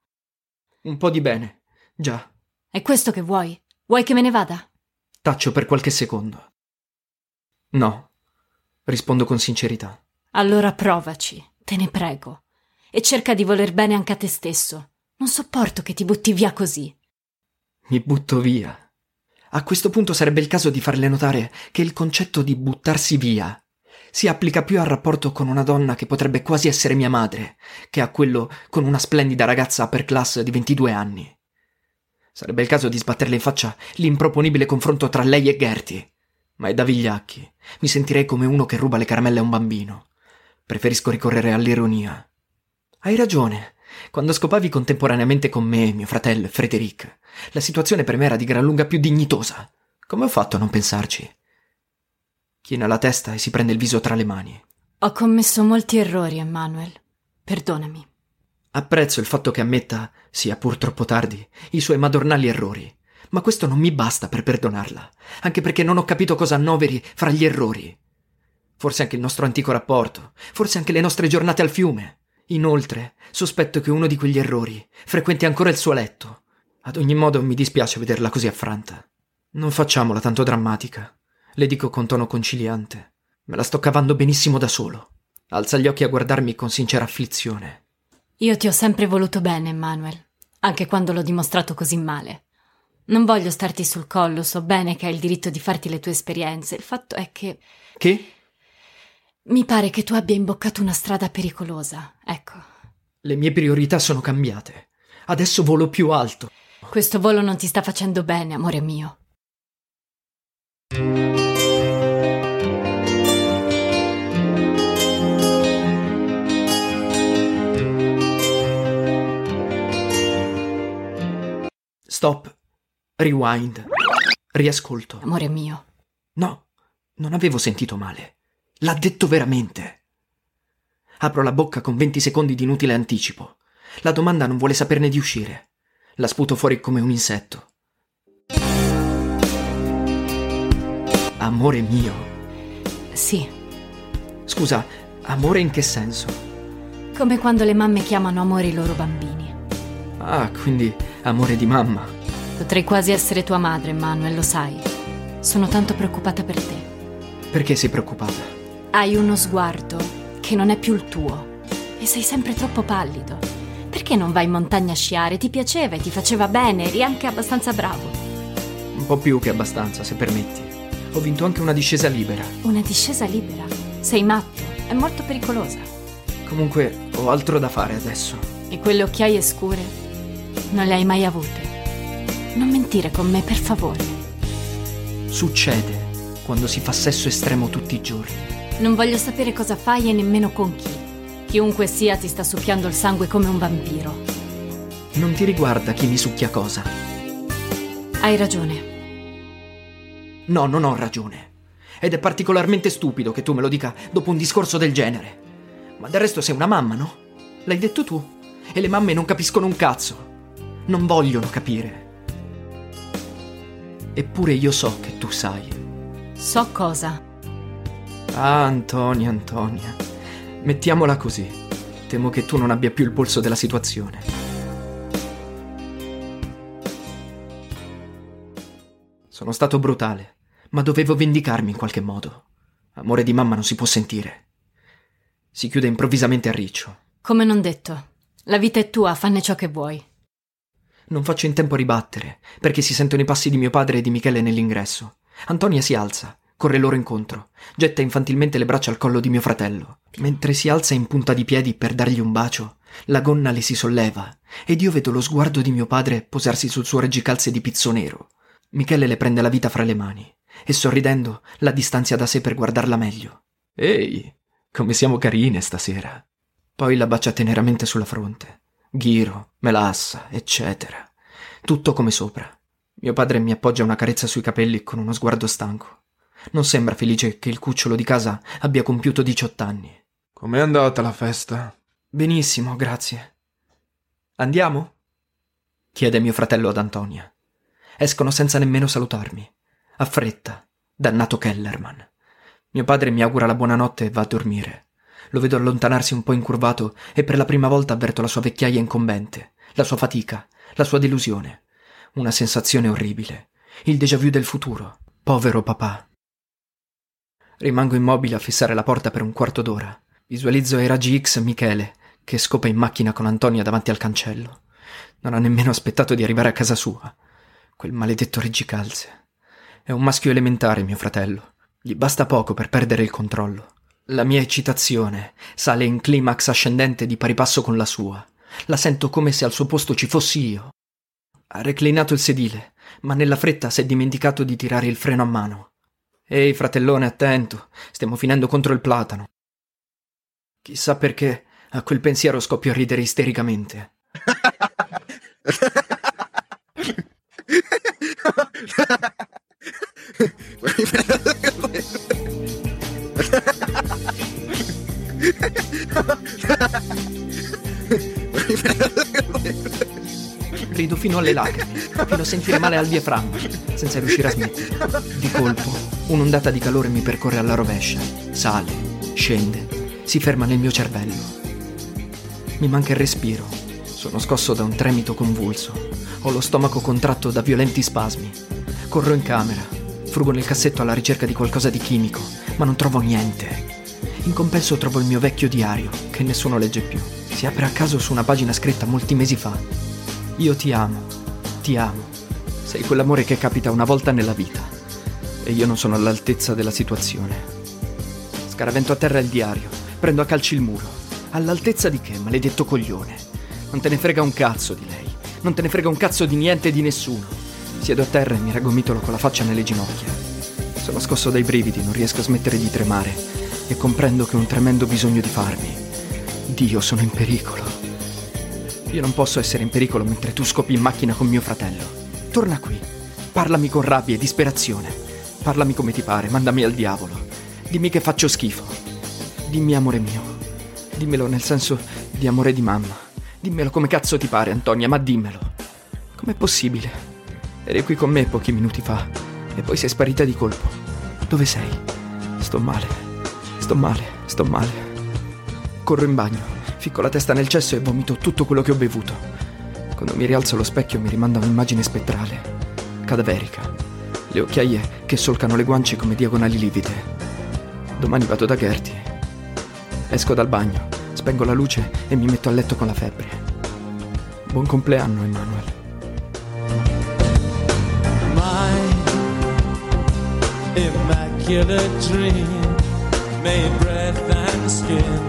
Un po' di bene. Già. È questo che vuoi? Vuoi che me ne vada? Taccio per qualche secondo. No. Rispondo con sincerità. Allora provaci, te ne prego. E cerca di voler bene anche a te stesso. Non sopporto che ti butti via così. Mi butto via. A questo punto sarebbe il caso di farle notare che il concetto di buttarsi via si applica più al rapporto con una donna che potrebbe quasi essere mia madre, che a quello con una splendida ragazza per class di 22 anni. Sarebbe il caso di sbatterle in faccia l'improponibile confronto tra lei e Gertie. Ma è da vigliacchi. Mi sentirei come uno che ruba le caramelle a un bambino. Preferisco ricorrere all'ironia. Hai ragione. Quando scopavi contemporaneamente con me, mio fratello e Frederic, la situazione per me era di gran lunga più dignitosa. Come ho fatto a non pensarci? china la testa e si prende il viso tra le mani. Ho commesso molti errori, Emmanuel. Perdonami. Apprezzo il fatto che ammetta, sia pur troppo tardi, i suoi madornali errori. Ma questo non mi basta per perdonarla, anche perché non ho capito cosa annoveri fra gli errori. Forse anche il nostro antico rapporto, forse anche le nostre giornate al fiume. Inoltre, sospetto che uno di quegli errori frequenti ancora il suo letto. Ad ogni modo mi dispiace vederla così affranta. Non facciamola tanto drammatica, le dico con tono conciliante. Me la sto cavando benissimo da solo. Alza gli occhi a guardarmi con sincera afflizione. Io ti ho sempre voluto bene, Emmanuel, anche quando l'ho dimostrato così male. Non voglio starti sul collo, so bene che hai il diritto di farti le tue esperienze. Il fatto è che Che? mi pare che tu abbia imboccato una strada pericolosa. Ecco, Le mie priorità sono cambiate. Adesso volo più alto. questo volo non ti sta facendo bene, amore mio. Stop. Rewind. Riascolto. Amore mio. No, non avevo sentito male. L'ha detto veramente. Apro la bocca con 20 secondi di inutile anticipo. La domanda non vuole saperne di uscire. La sputo fuori come un insetto. Amore mio. Sì, Scusa, amore in che senso? come quando le mamme chiamano amore i loro bambini. Ah, quindi amore di mamma. Potrei quasi essere tua madre, Emmanuel, lo sai. Sono tanto preoccupata per te. Perché sei preoccupata? Hai uno sguardo che non è più il tuo e sei sempre troppo pallido. Perché non vai in montagna a sciare? Ti piaceva e ti faceva bene, eri anche abbastanza bravo. Un po' più che abbastanza, se permetti. Ho vinto anche una discesa libera. Una discesa libera. Sei matto, è molto pericolosa. Comunque, ho altro da fare adesso. E quelle occhiaie scure non le hai mai avute. Non mentire con me, per favore. Succede quando si fa sesso estremo tutti i giorni. Non voglio sapere cosa fai e nemmeno con chi. Chiunque sia ti sta succhiando il sangue come un vampiro. Non ti riguarda chi mi succhia cosa. Hai ragione. No, non ho ragione. Ed è particolarmente stupido che tu me lo dica dopo un discorso del genere. Ma del resto sei una mamma, no? L'hai detto tu. E le mamme non capiscono un cazzo. Non vogliono capire. Eppure io so che tu sai. So cosa. Ah, Antonia, Antonia. Mettiamola così. Temo che tu non abbia più il polso della situazione. Sono stato brutale, ma dovevo vendicarmi in qualche modo. Amore di mamma non si può sentire. Si chiude improvvisamente a riccio. Come non detto. La vita è tua, fanne ciò che vuoi. Non faccio in tempo a ribattere, perché si sentono i passi di mio padre e di Michele nell'ingresso. Antonia si alza, corre loro incontro, getta infantilmente le braccia al collo di mio fratello. Mentre si alza in punta di piedi per dargli un bacio, la gonna le si solleva ed io vedo lo sguardo di mio padre posarsi sul suo reggicalze di pizzo nero. Michele le prende la vita fra le mani e sorridendo la distanzia da sé per guardarla meglio. Ehi, come siamo carine stasera. Poi la bacia teneramente sulla fronte. Ghiro, melassa, eccetera. Tutto come sopra. Mio padre mi appoggia una carezza sui capelli con uno sguardo stanco. Non sembra felice che il cucciolo di casa abbia compiuto 18 anni. Com'è andata la festa? Benissimo, grazie. Andiamo? chiede mio fratello ad Antonia. Escono senza nemmeno salutarmi. A fretta. Dannato Kellerman. Mio padre mi augura la buonanotte e va a dormire. Lo vedo allontanarsi un po' incurvato e per la prima volta avverto la sua vecchiaia incombente, la sua fatica, la sua delusione. Una sensazione orribile. Il déjà vu del futuro. Povero papà. Rimango immobile a fissare la porta per un quarto d'ora. Visualizzo ai raggi X Michele, che scopa in macchina con Antonia davanti al cancello. Non ha nemmeno aspettato di arrivare a casa sua. Quel maledetto reggicalze. È un maschio elementare, mio fratello. Gli basta poco per perdere il controllo. La mia eccitazione sale in climax ascendente di pari passo con la sua. La sento come se al suo posto ci fossi io. Ha reclinato il sedile, ma nella fretta si è dimenticato di tirare il freno a mano. Ehi, fratellone, attento, stiamo finendo contro il platano. Chissà perché a quel pensiero scoppio a ridere istericamente. Rido fino alle lacrime, fino a sentire male al diaframma, senza riuscire a smettere. Di colpo, un'ondata di calore mi percorre alla rovescia. Sale, scende, si ferma nel mio cervello. Mi manca il respiro. Sono scosso da un tremito convulso. Ho lo stomaco contratto da violenti spasmi. Corro in camera, frugo nel cassetto alla ricerca di qualcosa di chimico, ma non trovo niente. In compenso trovo il mio vecchio diario, che nessuno legge più. Si apre a caso su una pagina scritta molti mesi fa. Io ti amo, ti amo. Sei quell'amore che capita una volta nella vita. E io non sono all'altezza della situazione. Scaravento a terra il diario, prendo a calci il muro. All'altezza di che, maledetto coglione? Non te ne frega un cazzo di lei. Non te ne frega un cazzo di niente e di nessuno. Siedo a terra e mi raggomitolo con la faccia nelle ginocchia. Sono scosso dai brividi, non riesco a smettere di tremare e comprendo che ho un tremendo bisogno di farmi. Dio, sono in pericolo. Io non posso essere in pericolo mentre tu scopi in macchina con mio fratello. Torna qui. Parlami con rabbia e disperazione. Parlami come ti pare, mandami al diavolo. Dimmi che faccio schifo. Dimmi amore mio. Dimmelo nel senso di amore di mamma. Dimmelo come cazzo ti pare, Antonia, ma dimmelo. Com'è possibile? Eri qui con me pochi minuti fa e poi sei sparita di colpo. Dove sei? Sto male. Sto male, sto male. Corro in bagno, ficco la testa nel cesso e vomito tutto quello che ho bevuto. Quando mi rialzo allo specchio mi rimanda un'immagine spettrale, cadaverica. Le occhiaie che solcano le guance come diagonali livide. Domani vado da Gertie. Esco dal bagno, spengo la luce e mi metto a letto con la febbre. Buon compleanno, Emanuele. Immaculate dream made breath and skin.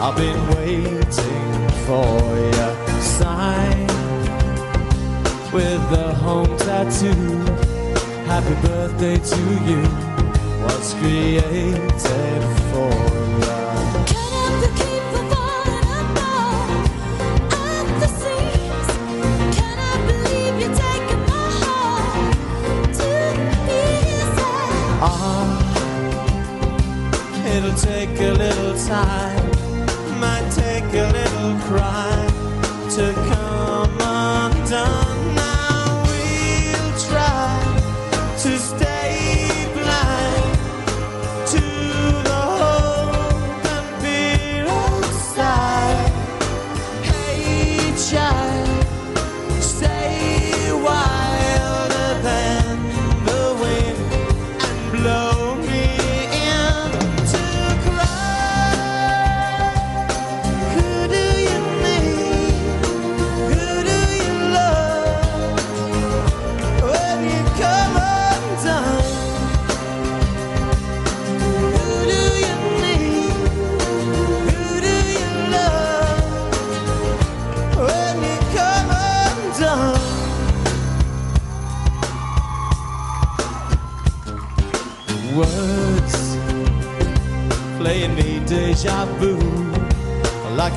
I've been waiting for your sign with the home tattoo. Happy birthday to you was created for you. A little time,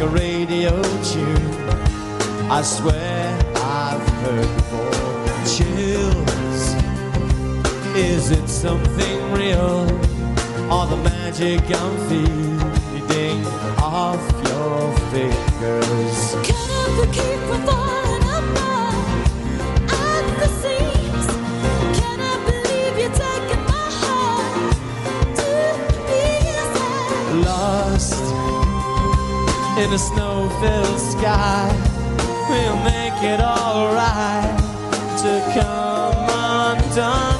a radio tune. I swear I've heard before. Chills. Is it something real or the magic I'm feeding off your fingers? Lost in a snow-filled sky. We'll make it all right to come undone.